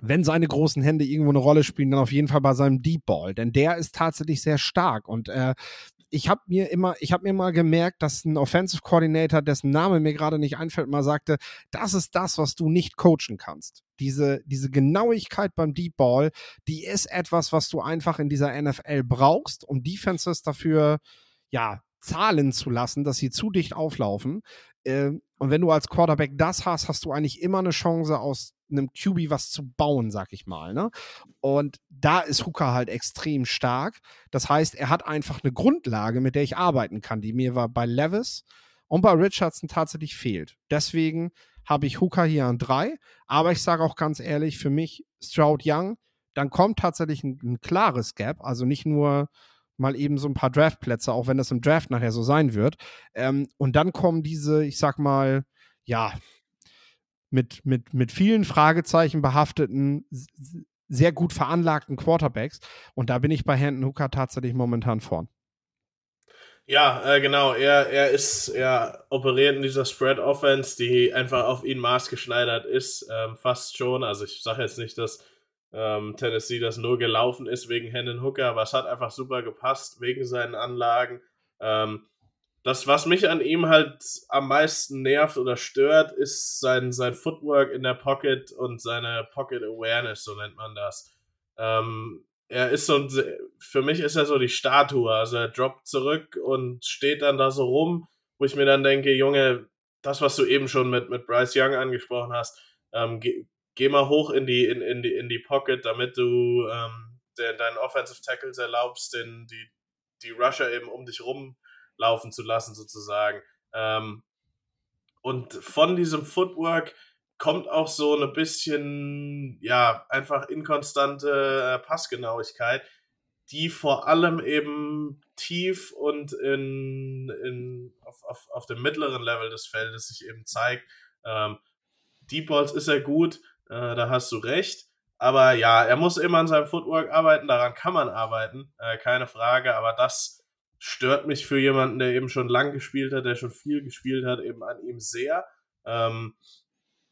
wenn seine großen Hände irgendwo eine Rolle spielen, dann auf jeden Fall bei seinem Deep Ball, denn der ist tatsächlich sehr stark und äh, ich habe mir immer, ich habe mir mal gemerkt, dass ein Offensive Coordinator, dessen Name mir gerade nicht einfällt, mal sagte, das ist das, was du nicht coachen kannst. Diese, diese Genauigkeit beim Deep Ball, die ist etwas, was du einfach in dieser NFL brauchst, um Defenses dafür, ja, zahlen zu lassen, dass sie zu dicht auflaufen. Äh, und wenn du als Quarterback das hast, hast du eigentlich immer eine Chance, aus einem QB was zu bauen, sag ich mal. Ne? Und da ist Hooker halt extrem stark. Das heißt, er hat einfach eine Grundlage, mit der ich arbeiten kann, die mir war bei Levis und bei Richardson tatsächlich fehlt. Deswegen habe ich Hooker hier an drei. Aber ich sage auch ganz ehrlich, für mich Stroud Young, dann kommt tatsächlich ein, ein klares Gap. Also nicht nur mal eben so ein paar Draftplätze, auch wenn das im Draft nachher so sein wird. Ähm, und dann kommen diese, ich sag mal, ja, mit, mit, mit vielen Fragezeichen behafteten, sehr gut veranlagten Quarterbacks. Und da bin ich bei Hendon Hooker tatsächlich momentan vorn. Ja, äh, genau. Er, er ist, er operiert in dieser Spread Offense, die einfach auf ihn maßgeschneidert ist, ähm, fast schon. Also ich sage jetzt nicht, dass ähm, Tennessee das nur gelaufen ist wegen Hendon Hooker, aber es hat einfach super gepasst wegen seinen Anlagen. Ähm, das, was mich an ihm halt am meisten nervt oder stört, ist sein, sein Footwork in der Pocket und seine Pocket Awareness, so nennt man das. Ähm, er ist so, für mich ist er so die Statue, also er droppt zurück und steht dann da so rum, wo ich mir dann denke, Junge, das, was du eben schon mit, mit Bryce Young angesprochen hast, ähm, geh, mal hoch in die, in, in, die, in die Pocket, damit du ähm, den, deinen Offensive Tackles erlaubst, den, die, die Rusher eben um dich rum laufen zu lassen, sozusagen. Ähm, und von diesem Footwork kommt auch so ein bisschen, ja, einfach inkonstante äh, Passgenauigkeit, die vor allem eben tief und in, in, auf, auf, auf dem mittleren Level des Feldes sich eben zeigt. Ähm, Deep Balls ist er gut, äh, da hast du recht. Aber ja, er muss immer an seinem Footwork arbeiten, daran kann man arbeiten, äh, keine Frage. Aber das stört mich für jemanden, der eben schon lang gespielt hat, der schon viel gespielt hat, eben an ihm sehr. Ähm,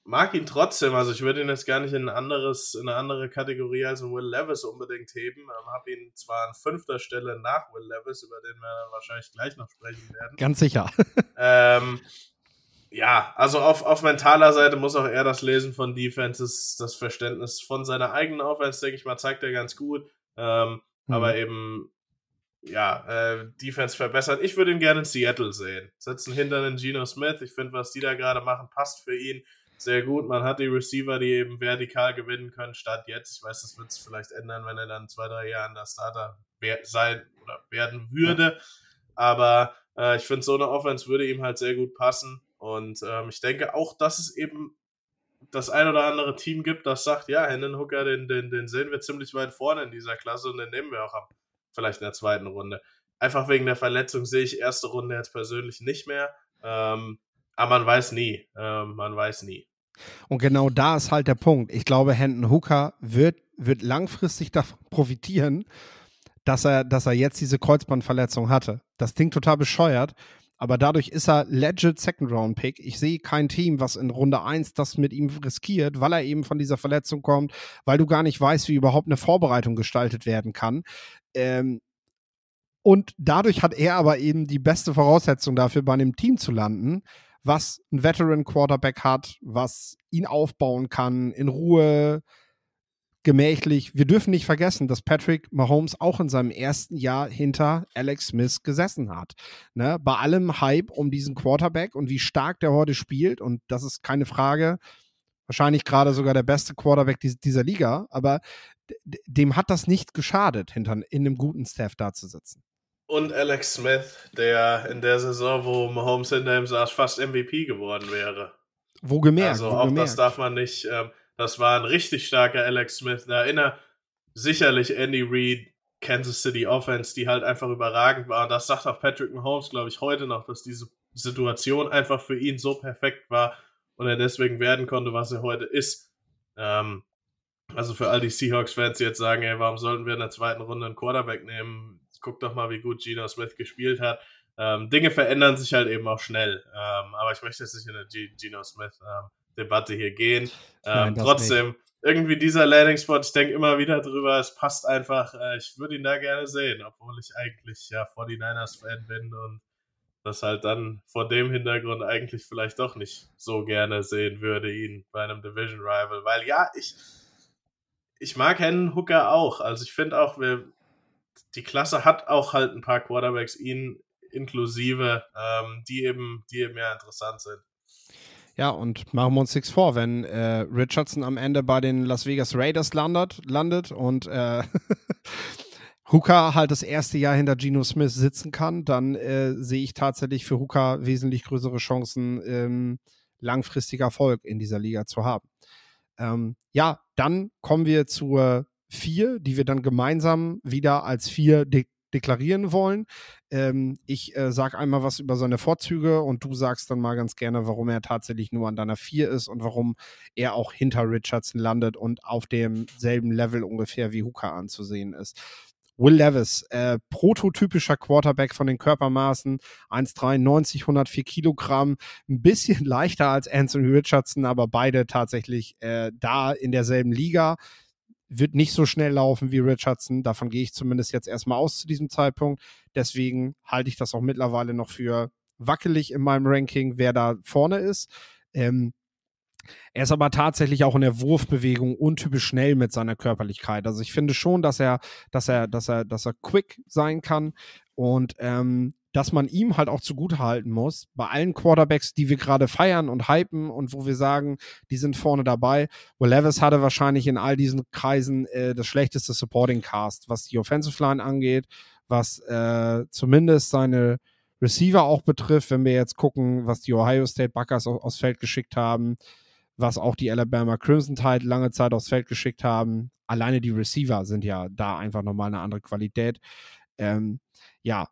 mag ihn trotzdem. Also ich würde ihn jetzt gar nicht in, ein anderes, in eine andere Kategorie als Will Levis unbedingt heben. Ähm, habe ihn zwar an fünfter Stelle nach Will Levis, über den wir wahrscheinlich gleich noch sprechen werden. Ganz sicher. ähm, ja, also auf, auf mentaler Seite muss auch er das Lesen von Defenses, das Verständnis von seiner eigenen Offense, denke ich mal, zeigt er ganz gut. Ähm, mhm. Aber eben, ja, äh, Defense verbessern. Ich würde ihn gerne in Seattle sehen. Setzen hinter den Geno Smith. Ich finde, was die da gerade machen, passt für ihn sehr gut. Man hat die Receiver, die eben vertikal gewinnen können, statt jetzt. Ich weiß, das wird es vielleicht ändern, wenn er dann zwei, drei Jahren der Starter sein oder werden würde. Aber äh, ich finde, so eine Offense würde ihm halt sehr gut passen. Und ähm, ich denke auch, dass es eben das ein oder andere Team gibt, das sagt, ja, Hendon Hooker, den, den, den sehen wir ziemlich weit vorne in dieser Klasse und den nehmen wir auch ab, vielleicht in der zweiten Runde. Einfach wegen der Verletzung sehe ich erste Runde jetzt persönlich nicht mehr. Ähm, aber man weiß nie. Ähm, man weiß nie. Und genau da ist halt der Punkt. Ich glaube, Hendon Hooker wird, wird langfristig davon [LAUGHS] profitieren, dass er, dass er jetzt diese Kreuzbandverletzung hatte. Das klingt total bescheuert, aber dadurch ist er legit Second-Round-Pick. Ich sehe kein Team, was in Runde 1 das mit ihm riskiert, weil er eben von dieser Verletzung kommt, weil du gar nicht weißt, wie überhaupt eine Vorbereitung gestaltet werden kann. Ähm, und dadurch hat er aber eben die beste Voraussetzung dafür, bei einem Team zu landen, was ein Veteran Quarterback hat, was ihn aufbauen kann, in Ruhe, gemächlich. Wir dürfen nicht vergessen, dass Patrick Mahomes auch in seinem ersten Jahr hinter Alex Smith gesessen hat. Ne? Bei allem Hype um diesen Quarterback und wie stark der heute spielt, und das ist keine Frage, wahrscheinlich gerade sogar der beste Quarterback dieser Liga, aber dem hat das nicht geschadet, hinter in einem guten Staff da zu sitzen. Und Alex Smith, der in der Saison, wo Mahomes hinter ihm saß, fast MVP geworden wäre. Wo gemerkt. Also wo auch gemerkt. das darf man nicht. Ähm, das war ein richtig starker Alex Smith. Da erinnert sicherlich Andy Reid, Kansas City Offense, die halt einfach überragend war. Und das sagt auch Patrick Mahomes, glaube ich, heute noch, dass diese Situation einfach für ihn so perfekt war und er deswegen werden konnte, was er heute ist. Ähm, also für all die Seahawks-Fans, die jetzt sagen, ey, warum sollten wir in der zweiten Runde einen Quarterback nehmen? Guck doch mal, wie gut Gino Smith gespielt hat. Ähm, Dinge verändern sich halt eben auch schnell. Ähm, aber ich möchte jetzt nicht in der Gino Smith ähm, Debatte hier gehen. Ähm, Nein, trotzdem, nicht. irgendwie dieser Landing-Spot, ich denke immer wieder drüber, es passt einfach. Äh, ich würde ihn da gerne sehen, obwohl ich eigentlich ja 49ers-Fan bin und das halt dann vor dem Hintergrund eigentlich vielleicht doch nicht so gerne sehen würde, ihn bei einem Division Rival. Weil ja, ich, ich mag Hennen Hooker auch. Also ich finde auch, wir, die Klasse hat auch halt ein paar Quarterbacks, ihn inklusive, ähm, die eben, die eben ja interessant sind. Ja, und machen wir uns nichts vor, wenn äh, Richardson am Ende bei den Las Vegas Raiders landet, landet und äh, [LAUGHS] Hooker halt das erste Jahr hinter Geno Smith sitzen kann, dann äh, sehe ich tatsächlich für Hooker wesentlich größere Chancen, ähm, langfristiger Erfolg in dieser Liga zu haben. Ähm, ja, dann kommen wir zur vier, die wir dann gemeinsam wieder als vier de deklarieren wollen. Ähm, ich äh, sage einmal was über seine Vorzüge und du sagst dann mal ganz gerne, warum er tatsächlich nur an deiner 4 ist und warum er auch hinter Richardson landet und auf demselben Level ungefähr wie Hooker anzusehen ist. Will Levis, äh, prototypischer Quarterback von den Körpermaßen, 1,93, 104 Kilogramm, ein bisschen [LAUGHS] leichter als Anthony Richardson, aber beide tatsächlich äh, da in derselben Liga wird nicht so schnell laufen wie Richardson. Davon gehe ich zumindest jetzt erstmal aus zu diesem Zeitpunkt. Deswegen halte ich das auch mittlerweile noch für wackelig in meinem Ranking, wer da vorne ist. Ähm, er ist aber tatsächlich auch in der Wurfbewegung untypisch schnell mit seiner Körperlichkeit. Also ich finde schon, dass er, dass er, dass er, dass er quick sein kann und ähm, dass man ihm halt auch zugute halten muss, bei allen Quarterbacks, die wir gerade feiern und hypen und wo wir sagen, die sind vorne dabei. Will Levis hatte wahrscheinlich in all diesen Kreisen äh, das schlechteste Supporting Cast, was die Offensive Line angeht, was äh, zumindest seine Receiver auch betrifft, wenn wir jetzt gucken, was die Ohio State Buckers aus, aufs Feld geschickt haben, was auch die Alabama Crimson Tide lange Zeit aufs Feld geschickt haben. Alleine die Receiver sind ja da einfach nochmal eine andere Qualität. Ähm, ja,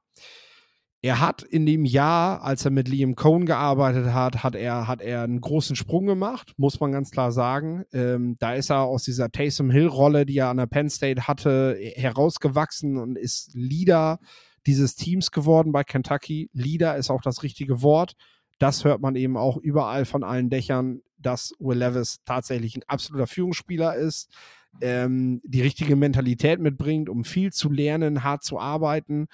er hat in dem Jahr, als er mit Liam Cohn gearbeitet hat, hat er, hat er einen großen Sprung gemacht, muss man ganz klar sagen. Ähm, da ist er aus dieser Taysom Hill-Rolle, die er an der Penn State hatte, herausgewachsen und ist Leader dieses Teams geworden bei Kentucky. Leader ist auch das richtige Wort. das hört man eben auch überall von allen Dächern, dass Will Levis tatsächlich ein absoluter Führungsspieler ist, ähm, die richtige Mentalität mitbringt, um viel zu lernen, hart zu arbeiten.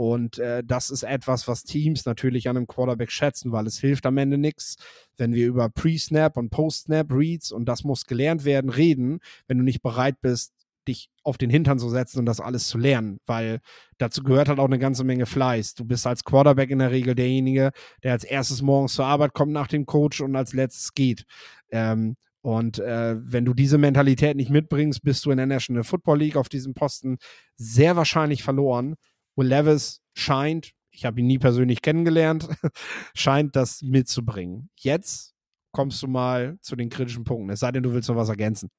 Und äh, das ist etwas, was Teams natürlich an einem Quarterback schätzen, weil es hilft am Ende nichts, wenn wir über Pre-Snap und Post-Snap Reads und das muss gelernt werden reden, wenn du nicht bereit bist, dich auf den Hintern zu setzen und das alles zu lernen, weil dazu gehört halt auch eine ganze Menge Fleiß. Du bist als Quarterback in der Regel derjenige, der als erstes morgens zur Arbeit kommt nach dem Coach und als letztes geht. Ähm, und äh, wenn du diese Mentalität nicht mitbringst, bist du in der National Football League auf diesem Posten sehr wahrscheinlich verloren. Will Levis scheint, ich habe ihn nie persönlich kennengelernt, [LAUGHS] scheint das mitzubringen. Jetzt kommst du mal zu den kritischen Punkten. Es sei denn, du willst noch was ergänzen.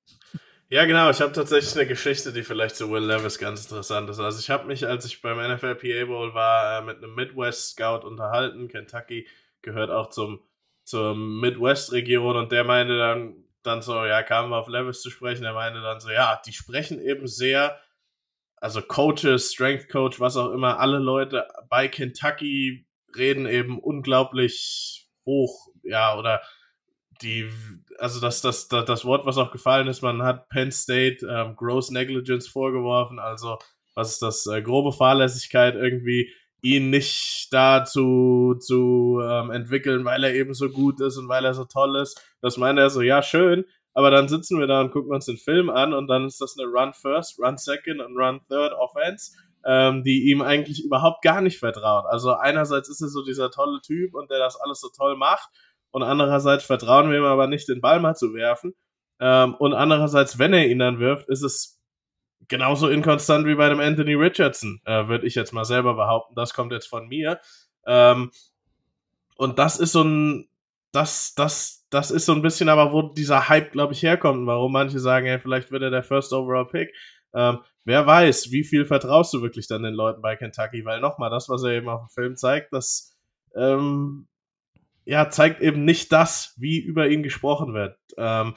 Ja, genau. Ich habe tatsächlich eine Geschichte, die vielleicht zu Will Levis ganz interessant ist. Also ich habe mich, als ich beim NFL PA Bowl war, äh, mit einem Midwest Scout unterhalten. Kentucky gehört auch zum zur Midwest-Region und der meinte dann, dann so, ja, kamen wir auf Levis zu sprechen. Er meinte dann so, ja, die sprechen eben sehr, also Coaches, Strength Coach, was auch immer, alle Leute bei Kentucky reden eben unglaublich hoch, ja, oder die, also das, das, das, das Wort, was auch gefallen ist, man hat Penn State ähm, Gross Negligence vorgeworfen, also was ist das, äh, grobe Fahrlässigkeit irgendwie, ihn nicht da zu, zu ähm, entwickeln, weil er eben so gut ist und weil er so toll ist. Das meint er so, ja, schön, aber dann sitzen wir da und gucken uns den Film an und dann ist das eine Run First, Run Second und Run Third Offense, ähm, die ihm eigentlich überhaupt gar nicht vertraut. Also einerseits ist er so dieser tolle Typ und der das alles so toll macht und andererseits vertrauen wir ihm aber nicht, den Ball mal zu werfen. Ähm, und andererseits, wenn er ihn dann wirft, ist es genauso inkonstant wie bei dem Anthony Richardson, äh, würde ich jetzt mal selber behaupten. Das kommt jetzt von mir. Ähm, und das ist so ein, das, das, das ist so ein bisschen aber, wo dieser Hype, glaube ich, herkommt warum manche sagen, hey, vielleicht wird er der First Overall Pick. Ähm, wer weiß, wie viel vertraust du wirklich dann den Leuten bei Kentucky? Weil nochmal, das, was er eben auf dem Film zeigt, das ähm, ja, zeigt eben nicht das, wie über ihn gesprochen wird. Ähm,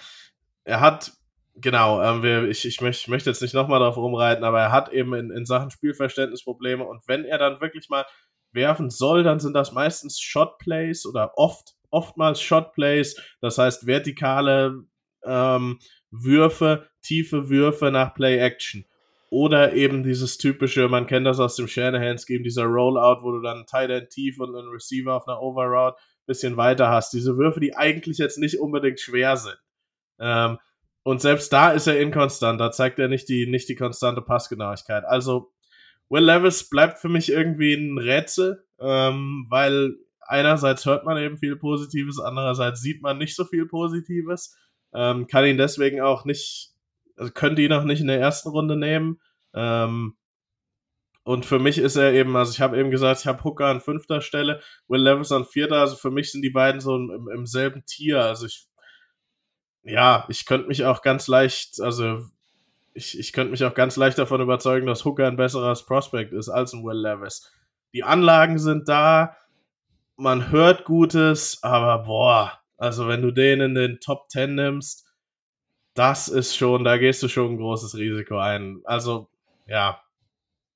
er hat, genau, ähm, wir, ich, ich, möcht, ich möchte jetzt nicht nochmal darauf rumreiten, aber er hat eben in, in Sachen Spielverständnis Probleme und wenn er dann wirklich mal werfen soll, dann sind das meistens Shotplays oder oft, oftmals Shotplays, das heißt vertikale ähm, Würfe, tiefe Würfe nach Play-Action. Oder eben dieses typische, man kennt das aus dem Shanahan-Scheme, dieser Rollout, wo du dann Tight End tief und einen Receiver auf einer Overroute bisschen weiter hast. Diese Würfe, die eigentlich jetzt nicht unbedingt schwer sind. Ähm, und selbst da ist er inkonstant. Da zeigt er nicht die, nicht die konstante Passgenauigkeit. Also, Will Levis bleibt für mich irgendwie ein Rätsel, ähm, weil einerseits hört man eben viel Positives, andererseits sieht man nicht so viel Positives. Ähm, kann ihn deswegen auch nicht, also könnte ihn auch nicht in der ersten Runde nehmen. Ähm, und für mich ist er eben, also ich habe eben gesagt, ich habe Hooker an fünfter Stelle, Will Levis an vierter, also für mich sind die beiden so im, im selben Tier. Also ich, ja, ich könnte mich auch ganz leicht, also ich, ich könnte mich auch ganz leicht davon überzeugen, dass Hooker ein besseres Prospect ist als ein Will Levis. Die Anlagen sind da, man hört Gutes, aber boah, also wenn du den in den Top 10 nimmst, das ist schon, da gehst du schon ein großes Risiko ein. Also, ja,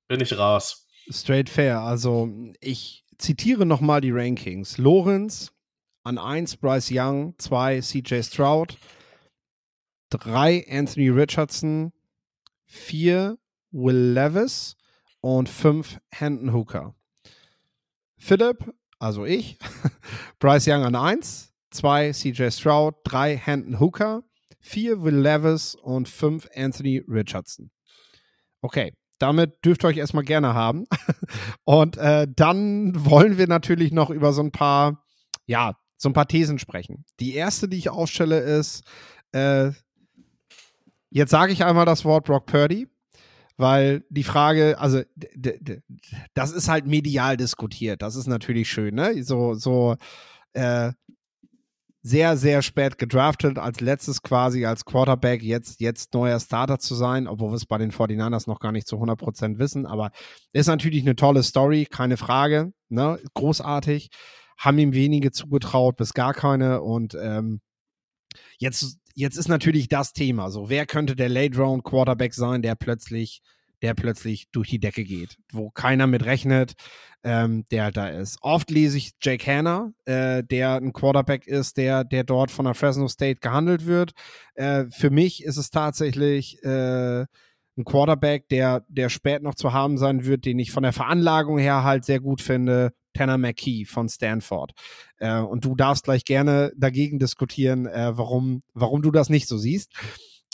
bin ich raus. Straight fair. Also ich zitiere nochmal die Rankings. Lorenz an 1 Bryce Young, 2 CJ Stroud, 3 Anthony Richardson, 4 Will Levis und 5 Hendon Hooker. Philipp, also ich, [LAUGHS] Bryce Young an 1, 2 CJ Stroud, 3 Hendon Hooker, 4 Will Levis und 5 Anthony Richardson. Okay, damit dürft ihr euch erstmal gerne haben. [LAUGHS] Und äh, dann wollen wir natürlich noch über so ein paar, ja, so ein paar Thesen sprechen. Die erste, die ich aufstelle, ist, äh, jetzt sage ich einmal das Wort Brock Purdy, weil die Frage, also das ist halt medial diskutiert. Das ist natürlich schön, ne? So, so, äh, sehr, sehr spät gedraftet, als letztes quasi als Quarterback, jetzt, jetzt neuer Starter zu sein, obwohl wir es bei den 49ers noch gar nicht zu 100% wissen, aber ist natürlich eine tolle Story, keine Frage, ne? großartig, haben ihm wenige zugetraut, bis gar keine und ähm, jetzt, jetzt ist natürlich das Thema, so wer könnte der Late Round Quarterback sein, der plötzlich der plötzlich durch die Decke geht, wo keiner mit rechnet, ähm, der halt da ist. Oft lese ich Jake Hanna, äh, der ein Quarterback ist, der, der dort von der Fresno State gehandelt wird. Äh, für mich ist es tatsächlich äh, ein Quarterback, der, der spät noch zu haben sein wird, den ich von der Veranlagung her halt sehr gut finde. Tanner McKee von Stanford. Äh, und du darfst gleich gerne dagegen diskutieren, äh, warum, warum du das nicht so siehst.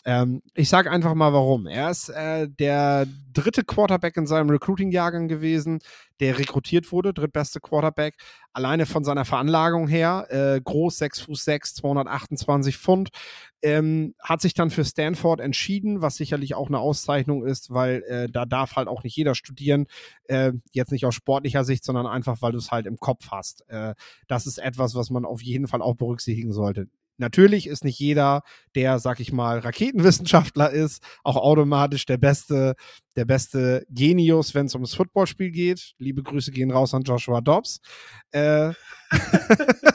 Ähm, ich sage einfach mal warum. Er ist äh, der dritte Quarterback in seinem Recruiting-Jahrgang gewesen, der rekrutiert wurde, drittbeste Quarterback. Alleine von seiner Veranlagung her, äh, groß, 6 Fuß 6, 228 Pfund. Ähm, hat sich dann für Stanford entschieden, was sicherlich auch eine Auszeichnung ist, weil äh, da darf halt auch nicht jeder studieren. Äh, jetzt nicht aus sportlicher Sicht, sondern einfach, weil du es halt im Kopf hast. Äh, das ist etwas, was man auf jeden Fall auch berücksichtigen sollte. Natürlich ist nicht jeder, der, sag ich mal, Raketenwissenschaftler ist, auch automatisch der beste, der beste Genius, wenn es ums Footballspiel geht. Liebe Grüße gehen raus an Joshua Dobbs. Äh, [LAUGHS]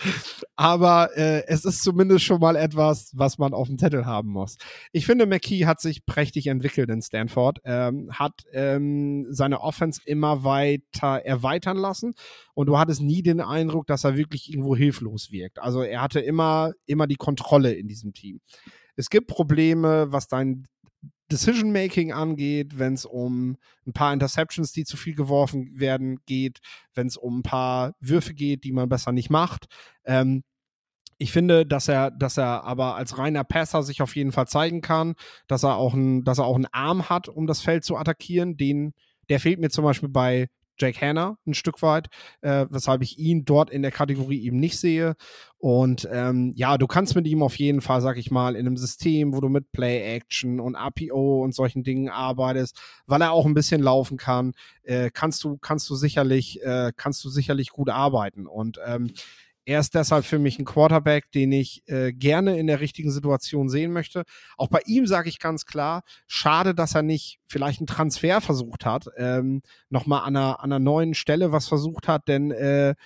[LAUGHS] aber äh, es ist zumindest schon mal etwas, was man auf dem Zettel haben muss. Ich finde, McKee hat sich prächtig entwickelt in Stanford, ähm, hat ähm, seine Offense immer weiter erweitern lassen und du hattest nie den Eindruck, dass er wirklich irgendwo hilflos wirkt. Also er hatte immer, immer die Kontrolle in diesem Team. Es gibt Probleme, was dein Decision-Making angeht, wenn es um ein paar Interceptions, die zu viel geworfen werden, geht, wenn es um ein paar Würfe geht, die man besser nicht macht. Ähm, ich finde, dass er, dass er aber als reiner Passer sich auf jeden Fall zeigen kann, dass er auch ein, dass er auch einen Arm hat, um das Feld zu attackieren. Den, der fehlt mir zum Beispiel bei Jake Hanna ein Stück weit, äh, weshalb ich ihn dort in der Kategorie eben nicht sehe. Und ähm, ja, du kannst mit ihm auf jeden Fall, sag ich mal, in einem System, wo du mit Play-Action und APO und solchen Dingen arbeitest, weil er auch ein bisschen laufen kann, äh, kannst du, kannst du sicherlich, äh, kannst du sicherlich gut arbeiten. Und ähm, er ist deshalb für mich ein Quarterback, den ich äh, gerne in der richtigen Situation sehen möchte. Auch bei ihm sage ich ganz klar, schade, dass er nicht vielleicht einen Transfer versucht hat, ähm, nochmal an einer, an einer neuen Stelle was versucht hat, denn äh,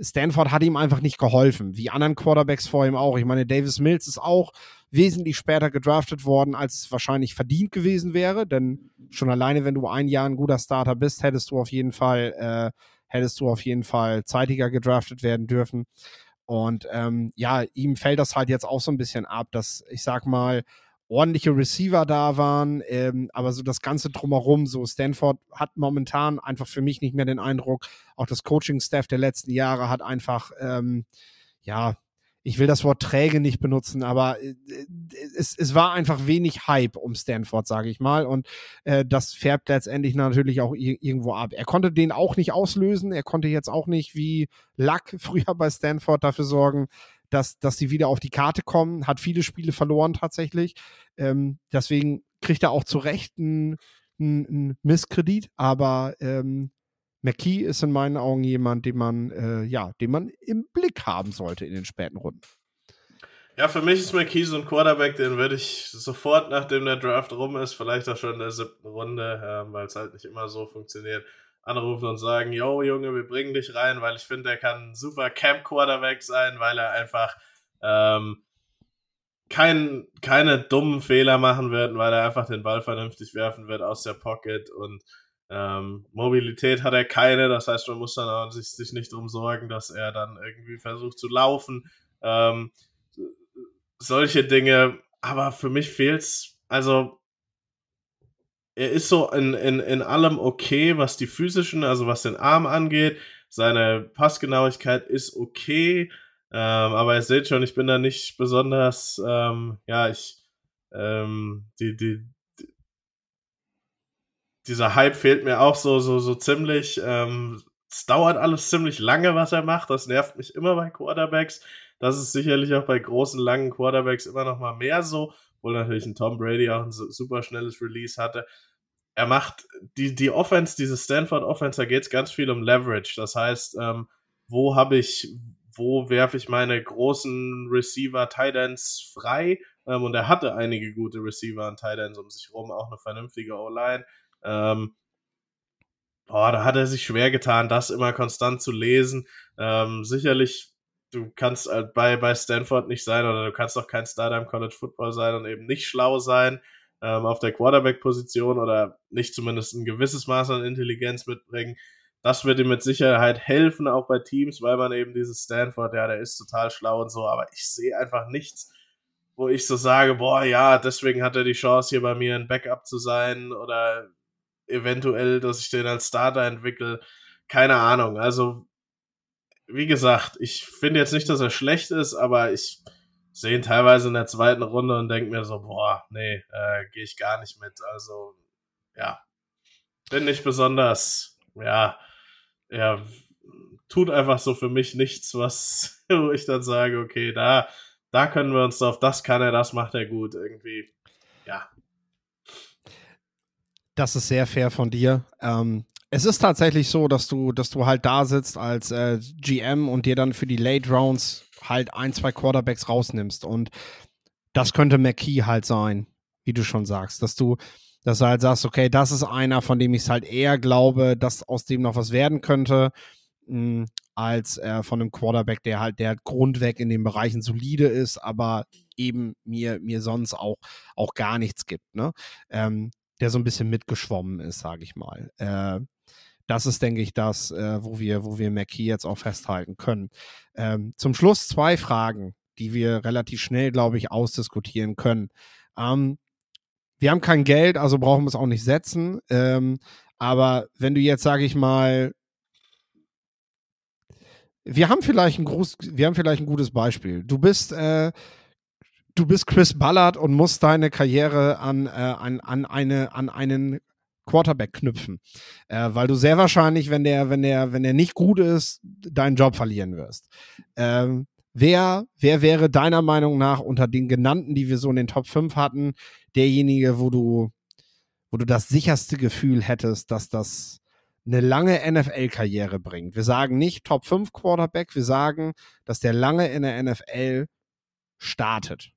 Stanford hat ihm einfach nicht geholfen, wie anderen Quarterbacks vor ihm auch. Ich meine, Davis Mills ist auch wesentlich später gedraftet worden, als es wahrscheinlich verdient gewesen wäre, denn schon alleine, wenn du ein Jahr ein guter Starter bist, hättest du auf jeden Fall äh, hättest du auf jeden Fall zeitiger gedraftet werden dürfen. Und ähm, ja, ihm fällt das halt jetzt auch so ein bisschen ab, dass ich sag mal, ordentliche Receiver da waren, ähm, aber so das Ganze drumherum, so Stanford hat momentan einfach für mich nicht mehr den Eindruck, auch das Coaching-Staff der letzten Jahre hat einfach, ähm, ja, ich will das Wort träge nicht benutzen, aber äh, es, es war einfach wenig Hype um Stanford, sage ich mal. Und äh, das färbt letztendlich natürlich auch irgendwo ab. Er konnte den auch nicht auslösen. Er konnte jetzt auch nicht wie Luck [LAUGHS] früher bei Stanford dafür sorgen, dass, dass sie wieder auf die Karte kommen. Hat viele Spiele verloren tatsächlich. Ähm, deswegen kriegt er auch zu Recht einen, einen Misskredit. Aber ähm, McKee ist in meinen Augen jemand, den man, äh, ja, den man im Blick haben sollte in den späten Runden. Ja, für mich ist McKee so ein Quarterback, den würde ich sofort, nachdem der Draft rum ist, vielleicht auch schon in der siebten Runde, äh, weil es halt nicht immer so funktioniert, anrufen und sagen, yo Junge, wir bringen dich rein, weil ich finde, er kann ein super Camp-Quarterback sein, weil er einfach ähm, kein, keine dummen Fehler machen wird, weil er einfach den Ball vernünftig werfen wird aus der Pocket und ähm, Mobilität hat er keine, das heißt, man muss dann auch sich, sich nicht drum sorgen, dass er dann irgendwie versucht zu laufen. Ähm, solche Dinge, aber für mich fehlt's, also er ist so in, in, in allem okay, was die physischen, also was den Arm angeht. Seine Passgenauigkeit ist okay, ähm, aber ihr seht schon, ich bin da nicht besonders, ähm, ja, ich, ähm, die, die, dieser Hype fehlt mir auch so, so, so ziemlich. Ähm, es dauert alles ziemlich lange, was er macht. Das nervt mich immer bei Quarterbacks. Das ist sicherlich auch bei großen, langen Quarterbacks immer noch mal mehr so, obwohl natürlich ein Tom Brady auch ein super schnelles Release hatte. Er macht die, die Offense, diese Stanford Offense, da geht es ganz viel um Leverage. Das heißt, ähm, wo habe ich, wo werfe ich meine großen Receiver, Tight Ends frei? Ähm, und er hatte einige gute Receiver und Tight Ends um sich rum, auch eine vernünftige O-Line. Ähm, boah, da hat er sich schwer getan, das immer konstant zu lesen. Ähm, sicherlich, du kannst halt bei, bei Stanford nicht sein oder du kannst auch kein Starter im College Football sein und eben nicht schlau sein. ähm, auf der Quarterback-Position oder nicht zumindest ein gewisses Maß an Intelligenz mitbringen. Das wird ihm mit Sicherheit helfen, auch bei Teams, weil man eben dieses Stanford, ja, der ist total schlau und so, aber ich sehe einfach nichts, wo ich so sage, boah, ja, deswegen hat er die Chance, hier bei mir ein Backup zu sein oder eventuell, dass ich den als Starter entwickle. Keine Ahnung. Also, wie gesagt, ich finde jetzt nicht, dass er schlecht ist, aber ich sehe ihn teilweise in der zweiten Runde und denke mir so, boah, nee, äh, gehe ich gar nicht mit. Also, ja, bin nicht besonders, ja, ja, tut einfach so für mich nichts, was, [LAUGHS] wo ich dann sage, okay, da, da können wir uns auf das kann er, das macht er gut, irgendwie, ja. Das ist sehr fair von dir. Ähm, es ist tatsächlich so, dass du, dass du halt da sitzt als äh, GM und dir dann für die Late Rounds halt ein, zwei Quarterbacks rausnimmst. Und das könnte McKee halt sein, wie du schon sagst, dass du, dass du halt sagst, okay, das ist einer, von dem ich es halt eher glaube, dass aus dem noch was werden könnte, mh, hm, als äh, von einem Quarterback, der halt, der grundweg in den Bereichen solide ist, aber eben mir, mir sonst auch, auch gar nichts gibt, ne? Ähm, der so ein bisschen mitgeschwommen ist, sage ich mal. Äh, das ist, denke ich, das, äh, wo wir, wo wir McKee jetzt auch festhalten können. Ähm, zum Schluss zwei Fragen, die wir relativ schnell, glaube ich, ausdiskutieren können. Ähm, wir haben kein Geld, also brauchen wir es auch nicht setzen. Ähm, aber wenn du jetzt, sage ich mal, wir haben vielleicht ein groß, wir haben vielleicht ein gutes Beispiel. Du bist, äh, du bist Chris Ballard und musst deine Karriere an, äh, an, an, eine, an einen Quarterback knüpfen. Äh, weil du sehr wahrscheinlich, wenn der, wenn der, wenn der nicht gut ist, deinen Job verlieren wirst. Ähm, wer, wer wäre deiner Meinung nach unter den genannten, die wir so in den Top 5 hatten, derjenige, wo du, wo du das sicherste Gefühl hättest, dass das eine lange NFL-Karriere bringt. Wir sagen nicht Top 5 Quarterback, wir sagen, dass der lange in der NFL startet.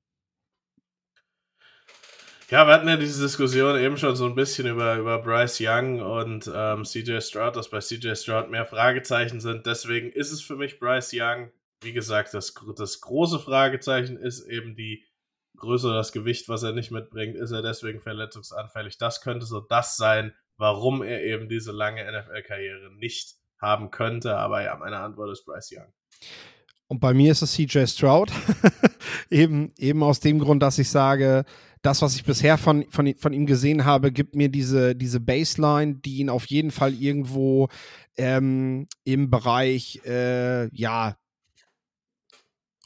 Ja, wir hatten ja diese Diskussion eben schon so ein bisschen über, über Bryce Young und ähm, CJ Stroud, dass bei CJ Stroud mehr Fragezeichen sind. Deswegen ist es für mich Bryce Young. Wie gesagt, das, das große Fragezeichen ist eben die Größe, das Gewicht, was er nicht mitbringt. Ist er deswegen verletzungsanfällig? Das könnte so das sein, warum er eben diese lange NFL-Karriere nicht haben könnte. Aber ja, meine Antwort ist Bryce Young. Und bei mir ist es CJ Stroud. [LAUGHS] eben, eben aus dem Grund, dass ich sage, das, was ich bisher von, von, von ihm gesehen habe, gibt mir diese, diese Baseline, die ihn auf jeden Fall irgendwo ähm, im Bereich, äh, ja,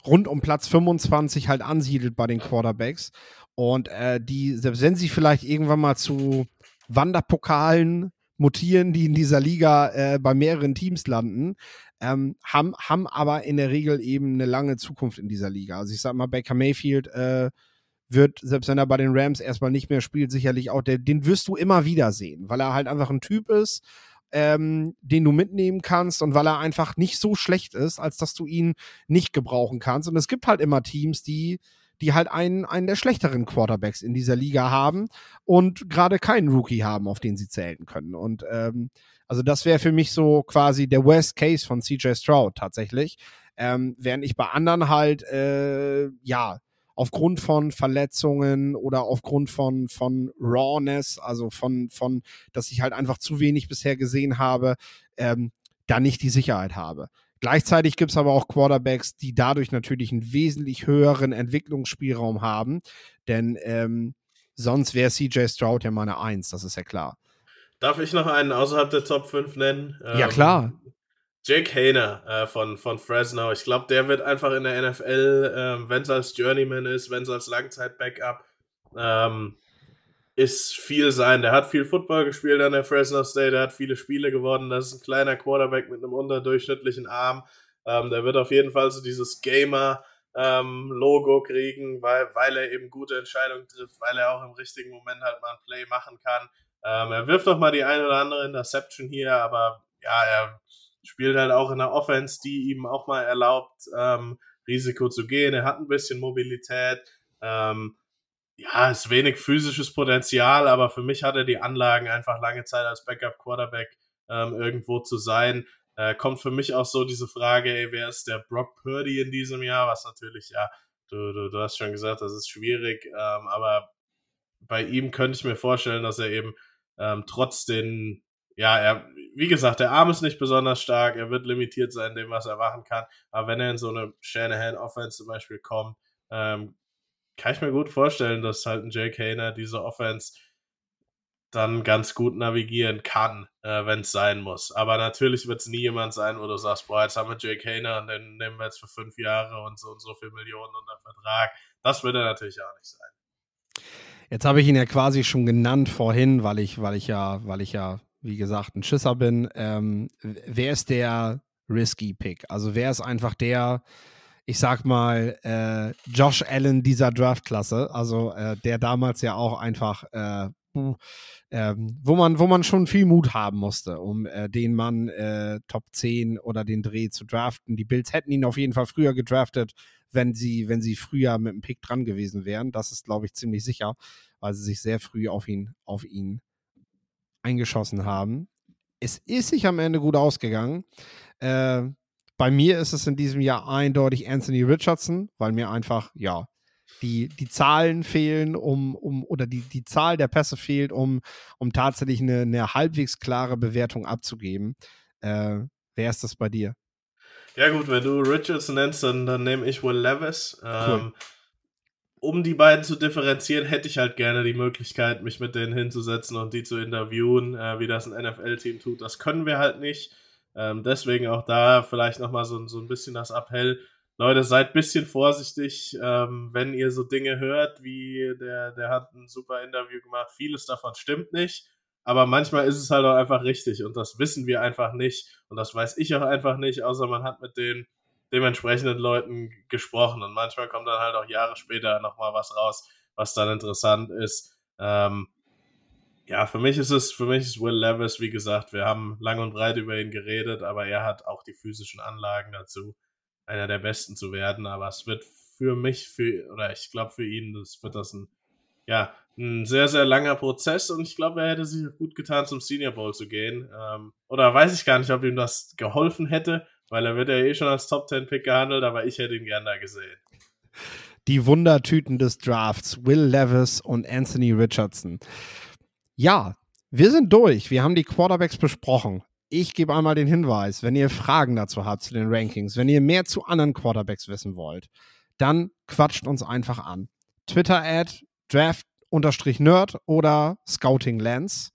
rund um Platz 25 halt ansiedelt bei den Quarterbacks. Und äh, die, selbst wenn sie vielleicht irgendwann mal zu Wanderpokalen mutieren, die in dieser Liga äh, bei mehreren Teams landen, ähm, haben, haben aber in der Regel eben eine lange Zukunft in dieser Liga. Also ich sag mal, Baker Mayfield äh, wird, selbst wenn er bei den Rams erstmal nicht mehr spielt, sicherlich auch, der, den wirst du immer wieder sehen, weil er halt einfach ein Typ ist, ähm, den du mitnehmen kannst und weil er einfach nicht so schlecht ist, als dass du ihn nicht gebrauchen kannst. Und es gibt halt immer Teams, die, die halt einen, einen der schlechteren Quarterbacks in dieser Liga haben und gerade keinen Rookie haben, auf den sie zählen können. Und ähm, also das wäre für mich so quasi der Worst Case von CJ Stroud tatsächlich. Ähm, während ich bei anderen halt, äh, ja, aufgrund von Verletzungen oder aufgrund von, von Rawness, also von, von, dass ich halt einfach zu wenig bisher gesehen habe, ähm, da nicht die Sicherheit habe. Gleichzeitig gibt es aber auch Quarterbacks, die dadurch natürlich einen wesentlich höheren Entwicklungsspielraum haben, denn ähm, sonst wäre CJ Stroud ja meine Eins, das ist ja klar. Darf ich noch einen außerhalb der Top 5 nennen? Ja, ähm, klar. Jake Hayner äh, von, von Fresno. Ich glaube, der wird einfach in der NFL, ähm, wenn es als Journeyman ist, wenn es als Langzeit-Backup, ähm, ist viel sein. Der hat viel Football gespielt an der Fresno State, der hat viele Spiele gewonnen. Das ist ein kleiner Quarterback mit einem unterdurchschnittlichen Arm. Ähm, der wird auf jeden Fall so dieses Gamer-Logo ähm, kriegen, weil, weil er eben gute Entscheidungen trifft, weil er auch im richtigen Moment halt mal ein Play machen kann. Ähm, er wirft auch mal die eine oder andere Interception hier, aber ja, er spielt halt auch in der Offense, die ihm auch mal erlaubt, ähm, Risiko zu gehen. Er hat ein bisschen Mobilität. Ähm, ja, ist wenig physisches Potenzial, aber für mich hat er die Anlagen, einfach lange Zeit als Backup-Quarterback ähm, irgendwo zu sein. Äh, kommt für mich auch so diese Frage, ey, wer ist der Brock Purdy in diesem Jahr? Was natürlich, ja, du, du, du hast schon gesagt, das ist schwierig, ähm, aber bei ihm könnte ich mir vorstellen, dass er eben ähm, trotz den, ja, er, wie gesagt, der Arm ist nicht besonders stark, er wird limitiert sein, dem, was er machen kann. Aber wenn er in so eine Shanahan-Offense zum Beispiel kommt, ähm, kann ich mir gut vorstellen, dass halt ein Jake Hayner diese Offense dann ganz gut navigieren kann, äh, wenn es sein muss. Aber natürlich wird es nie jemand sein, wo du sagst, boah, jetzt haben wir Jake Hayner und den nehmen wir jetzt für fünf Jahre und so und so viel Millionen unter Vertrag. Das wird er natürlich auch nicht sein. Jetzt habe ich ihn ja quasi schon genannt vorhin, weil ich, weil ich ja, weil ich ja, wie gesagt, ein Schisser bin. Ähm, wer ist der risky Pick? Also wer ist einfach der, ich sag mal, äh, Josh Allen dieser Draftklasse, also äh, der damals ja auch einfach äh, ähm, wo man, wo man schon viel Mut haben musste, um äh, den Mann äh, Top 10 oder den Dreh zu draften. Die Bills hätten ihn auf jeden Fall früher gedraftet, wenn sie, wenn sie früher mit dem Pick dran gewesen wären. Das ist, glaube ich, ziemlich sicher, weil sie sich sehr früh auf ihn, auf ihn eingeschossen haben. Es ist sich am Ende gut ausgegangen. Äh, bei mir ist es in diesem Jahr eindeutig Anthony Richardson, weil mir einfach, ja, die, die Zahlen fehlen, um, um oder die, die Zahl der Pässe fehlt, um, um tatsächlich eine, eine halbwegs klare Bewertung abzugeben. Äh, wer ist das bei dir? Ja, gut, wenn du Richards nennst, dann, dann nehme ich Will Levis. Cool. Ähm, um die beiden zu differenzieren, hätte ich halt gerne die Möglichkeit, mich mit denen hinzusetzen und die zu interviewen, äh, wie das ein NFL-Team tut. Das können wir halt nicht. Ähm, deswegen auch da vielleicht nochmal so, so ein bisschen das Appell Leute, seid bisschen vorsichtig, ähm, wenn ihr so Dinge hört, wie der, der hat ein super Interview gemacht. Vieles davon stimmt nicht, aber manchmal ist es halt auch einfach richtig und das wissen wir einfach nicht und das weiß ich auch einfach nicht, außer man hat mit den dementsprechenden Leuten gesprochen und manchmal kommt dann halt auch Jahre später nochmal was raus, was dann interessant ist. Ähm, ja, für mich ist es, für mich ist Will Levis, wie gesagt, wir haben lang und breit über ihn geredet, aber er hat auch die physischen Anlagen dazu einer der Besten zu werden. Aber es wird für mich, für, oder ich glaube für ihn, das wird das ein, ja, ein sehr, sehr langer Prozess und ich glaube, er hätte sich gut getan, zum Senior Bowl zu gehen. Ähm, oder weiß ich gar nicht, ob ihm das geholfen hätte, weil er wird ja eh schon als Top 10 Pick gehandelt, aber ich hätte ihn gern da gesehen. Die Wundertüten des Drafts, Will Levis und Anthony Richardson. Ja, wir sind durch. Wir haben die Quarterbacks besprochen ich gebe einmal den Hinweis, wenn ihr Fragen dazu habt zu den Rankings, wenn ihr mehr zu anderen Quarterbacks wissen wollt, dann quatscht uns einfach an. Twitter at draft-nerd oder Scouting Lens.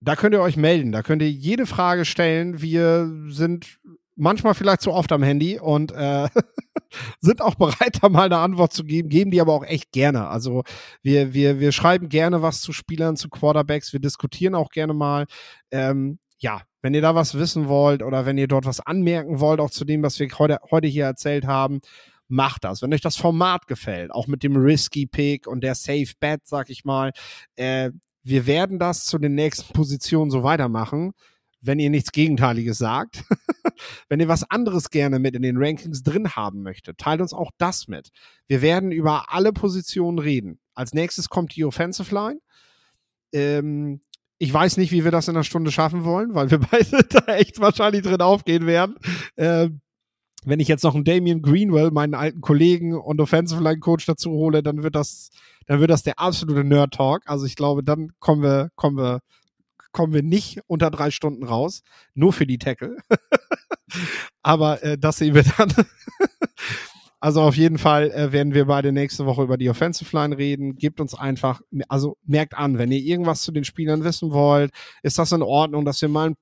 Da könnt ihr euch melden, da könnt ihr jede Frage stellen. Wir sind manchmal vielleicht zu oft am Handy und äh, [LAUGHS] sind auch bereit, [LAUGHS] da mal eine Antwort zu geben, geben die aber auch echt gerne. Also wir, wir, wir schreiben gerne was zu Spielern, zu Quarterbacks, wir diskutieren auch gerne mal. Ähm, ja, wenn ihr da was wissen wollt oder wenn ihr dort was anmerken wollt, auch zu dem, was wir heute, heute hier erzählt haben, macht das. Wenn euch das Format gefällt, auch mit dem Risky Pick und der Safe Bet, sag ich mal, äh, wir werden das zu den nächsten Positionen so weitermachen wenn ihr nichts Gegenteiliges sagt. [LAUGHS] wenn ihr was anderes gerne mit in den Rankings drin haben möchtet, teilt uns auch das mit. Wir werden über alle Positionen reden. Als nächstes kommt die Offensive Line. Ähm, ich weiß nicht, wie wir das in einer Stunde schaffen wollen, weil wir [LAUGHS] beide da echt wahrscheinlich drin aufgehen werden. Ähm, wenn ich jetzt noch einen Damian Greenwell, meinen alten Kollegen und Offensive Line Coach dazu hole, dann wird das, dann wird das der absolute Nerd Talk. Also ich glaube, dann kommen wir, kommen wir kommen wir nicht unter drei Stunden raus, nur für die Tackle. [LAUGHS] Aber äh, das sehen wir dann. [LAUGHS] also auf jeden Fall äh, werden wir beide nächste Woche über die Offensive Line reden. Gebt uns einfach, also merkt an, wenn ihr irgendwas zu den Spielern wissen wollt, ist das in Ordnung, dass wir mal ein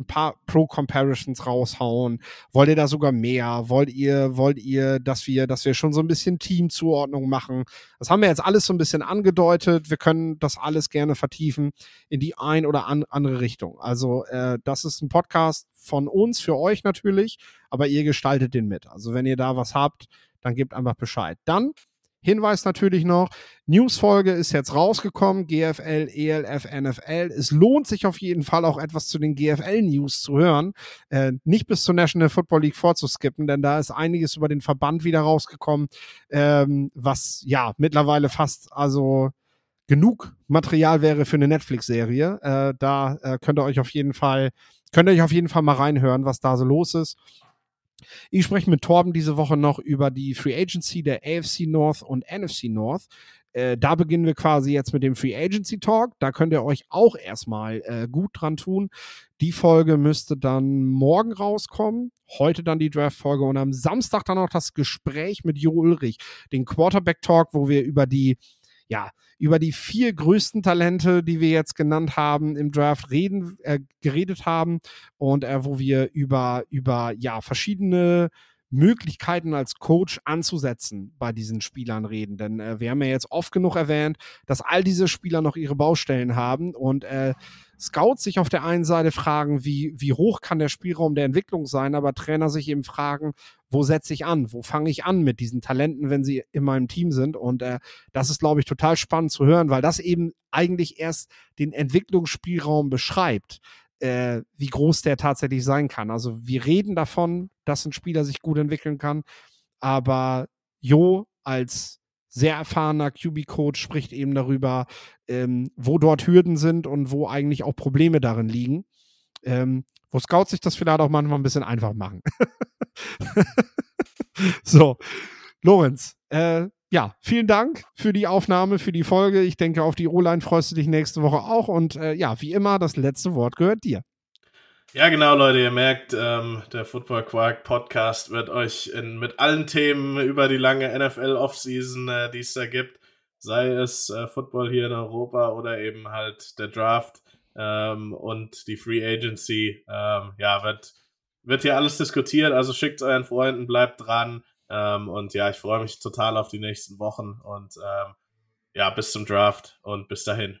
ein paar Pro-Comparisons raushauen? Wollt ihr da sogar mehr? Wollt ihr, wollt ihr, dass wir, dass wir schon so ein bisschen Teamzuordnung machen? Das haben wir jetzt alles so ein bisschen angedeutet. Wir können das alles gerne vertiefen in die ein oder an, andere Richtung. Also, äh, das ist ein Podcast von uns, für euch natürlich, aber ihr gestaltet den mit. Also, wenn ihr da was habt, dann gebt einfach Bescheid. Dann Hinweis natürlich noch, Newsfolge ist jetzt rausgekommen, GFL, ELF, NFL. Es lohnt sich auf jeden Fall auch etwas zu den GFL-News zu hören, äh, nicht bis zur National Football League vorzuskippen, denn da ist einiges über den Verband wieder rausgekommen, ähm, was ja mittlerweile fast also genug Material wäre für eine Netflix-Serie. Äh, da äh, könnt ihr euch auf jeden Fall, könnt ihr euch auf jeden Fall mal reinhören, was da so los ist. Ich spreche mit Torben diese Woche noch über die Free Agency der AFC North und NFC North. Äh, da beginnen wir quasi jetzt mit dem Free Agency Talk. Da könnt ihr euch auch erstmal äh, gut dran tun. Die Folge müsste dann morgen rauskommen. Heute dann die Draft-Folge und am Samstag dann noch das Gespräch mit Jo Ulrich, den Quarterback-Talk, wo wir über die ja, über die vier größten Talente, die wir jetzt genannt haben im Draft reden, äh, geredet haben und äh, wo wir über, über ja, verschiedene Möglichkeiten als Coach anzusetzen bei diesen Spielern reden. Denn äh, wir haben ja jetzt oft genug erwähnt, dass all diese Spieler noch ihre Baustellen haben und äh, Scouts sich auf der einen Seite fragen, wie, wie hoch kann der Spielraum der Entwicklung sein, aber Trainer sich eben fragen, wo setze ich an, wo fange ich an mit diesen Talenten, wenn sie in meinem Team sind. Und äh, das ist, glaube ich, total spannend zu hören, weil das eben eigentlich erst den Entwicklungsspielraum beschreibt äh, wie groß der tatsächlich sein kann. Also wir reden davon, dass ein Spieler sich gut entwickeln kann, aber Jo als sehr erfahrener QB-Coach spricht eben darüber, ähm, wo dort Hürden sind und wo eigentlich auch Probleme darin liegen. Ähm, wo Scouts sich das vielleicht auch manchmal ein bisschen einfach machen. [LAUGHS] so, Lorenz, äh, ja, vielen Dank für die Aufnahme, für die Folge. Ich denke, auf die O-Line freust du dich nächste Woche auch. Und äh, ja, wie immer, das letzte Wort gehört dir. Ja, genau, Leute. Ihr merkt, ähm, der Football Quark Podcast wird euch in, mit allen Themen über die lange NFL Offseason, äh, die es da gibt, sei es äh, Football hier in Europa oder eben halt der Draft ähm, und die Free Agency, ähm, ja, wird, wird hier alles diskutiert. Also schickt euren Freunden, bleibt dran. Ähm, und ja, ich freue mich total auf die nächsten Wochen und ähm, ja, bis zum Draft und bis dahin.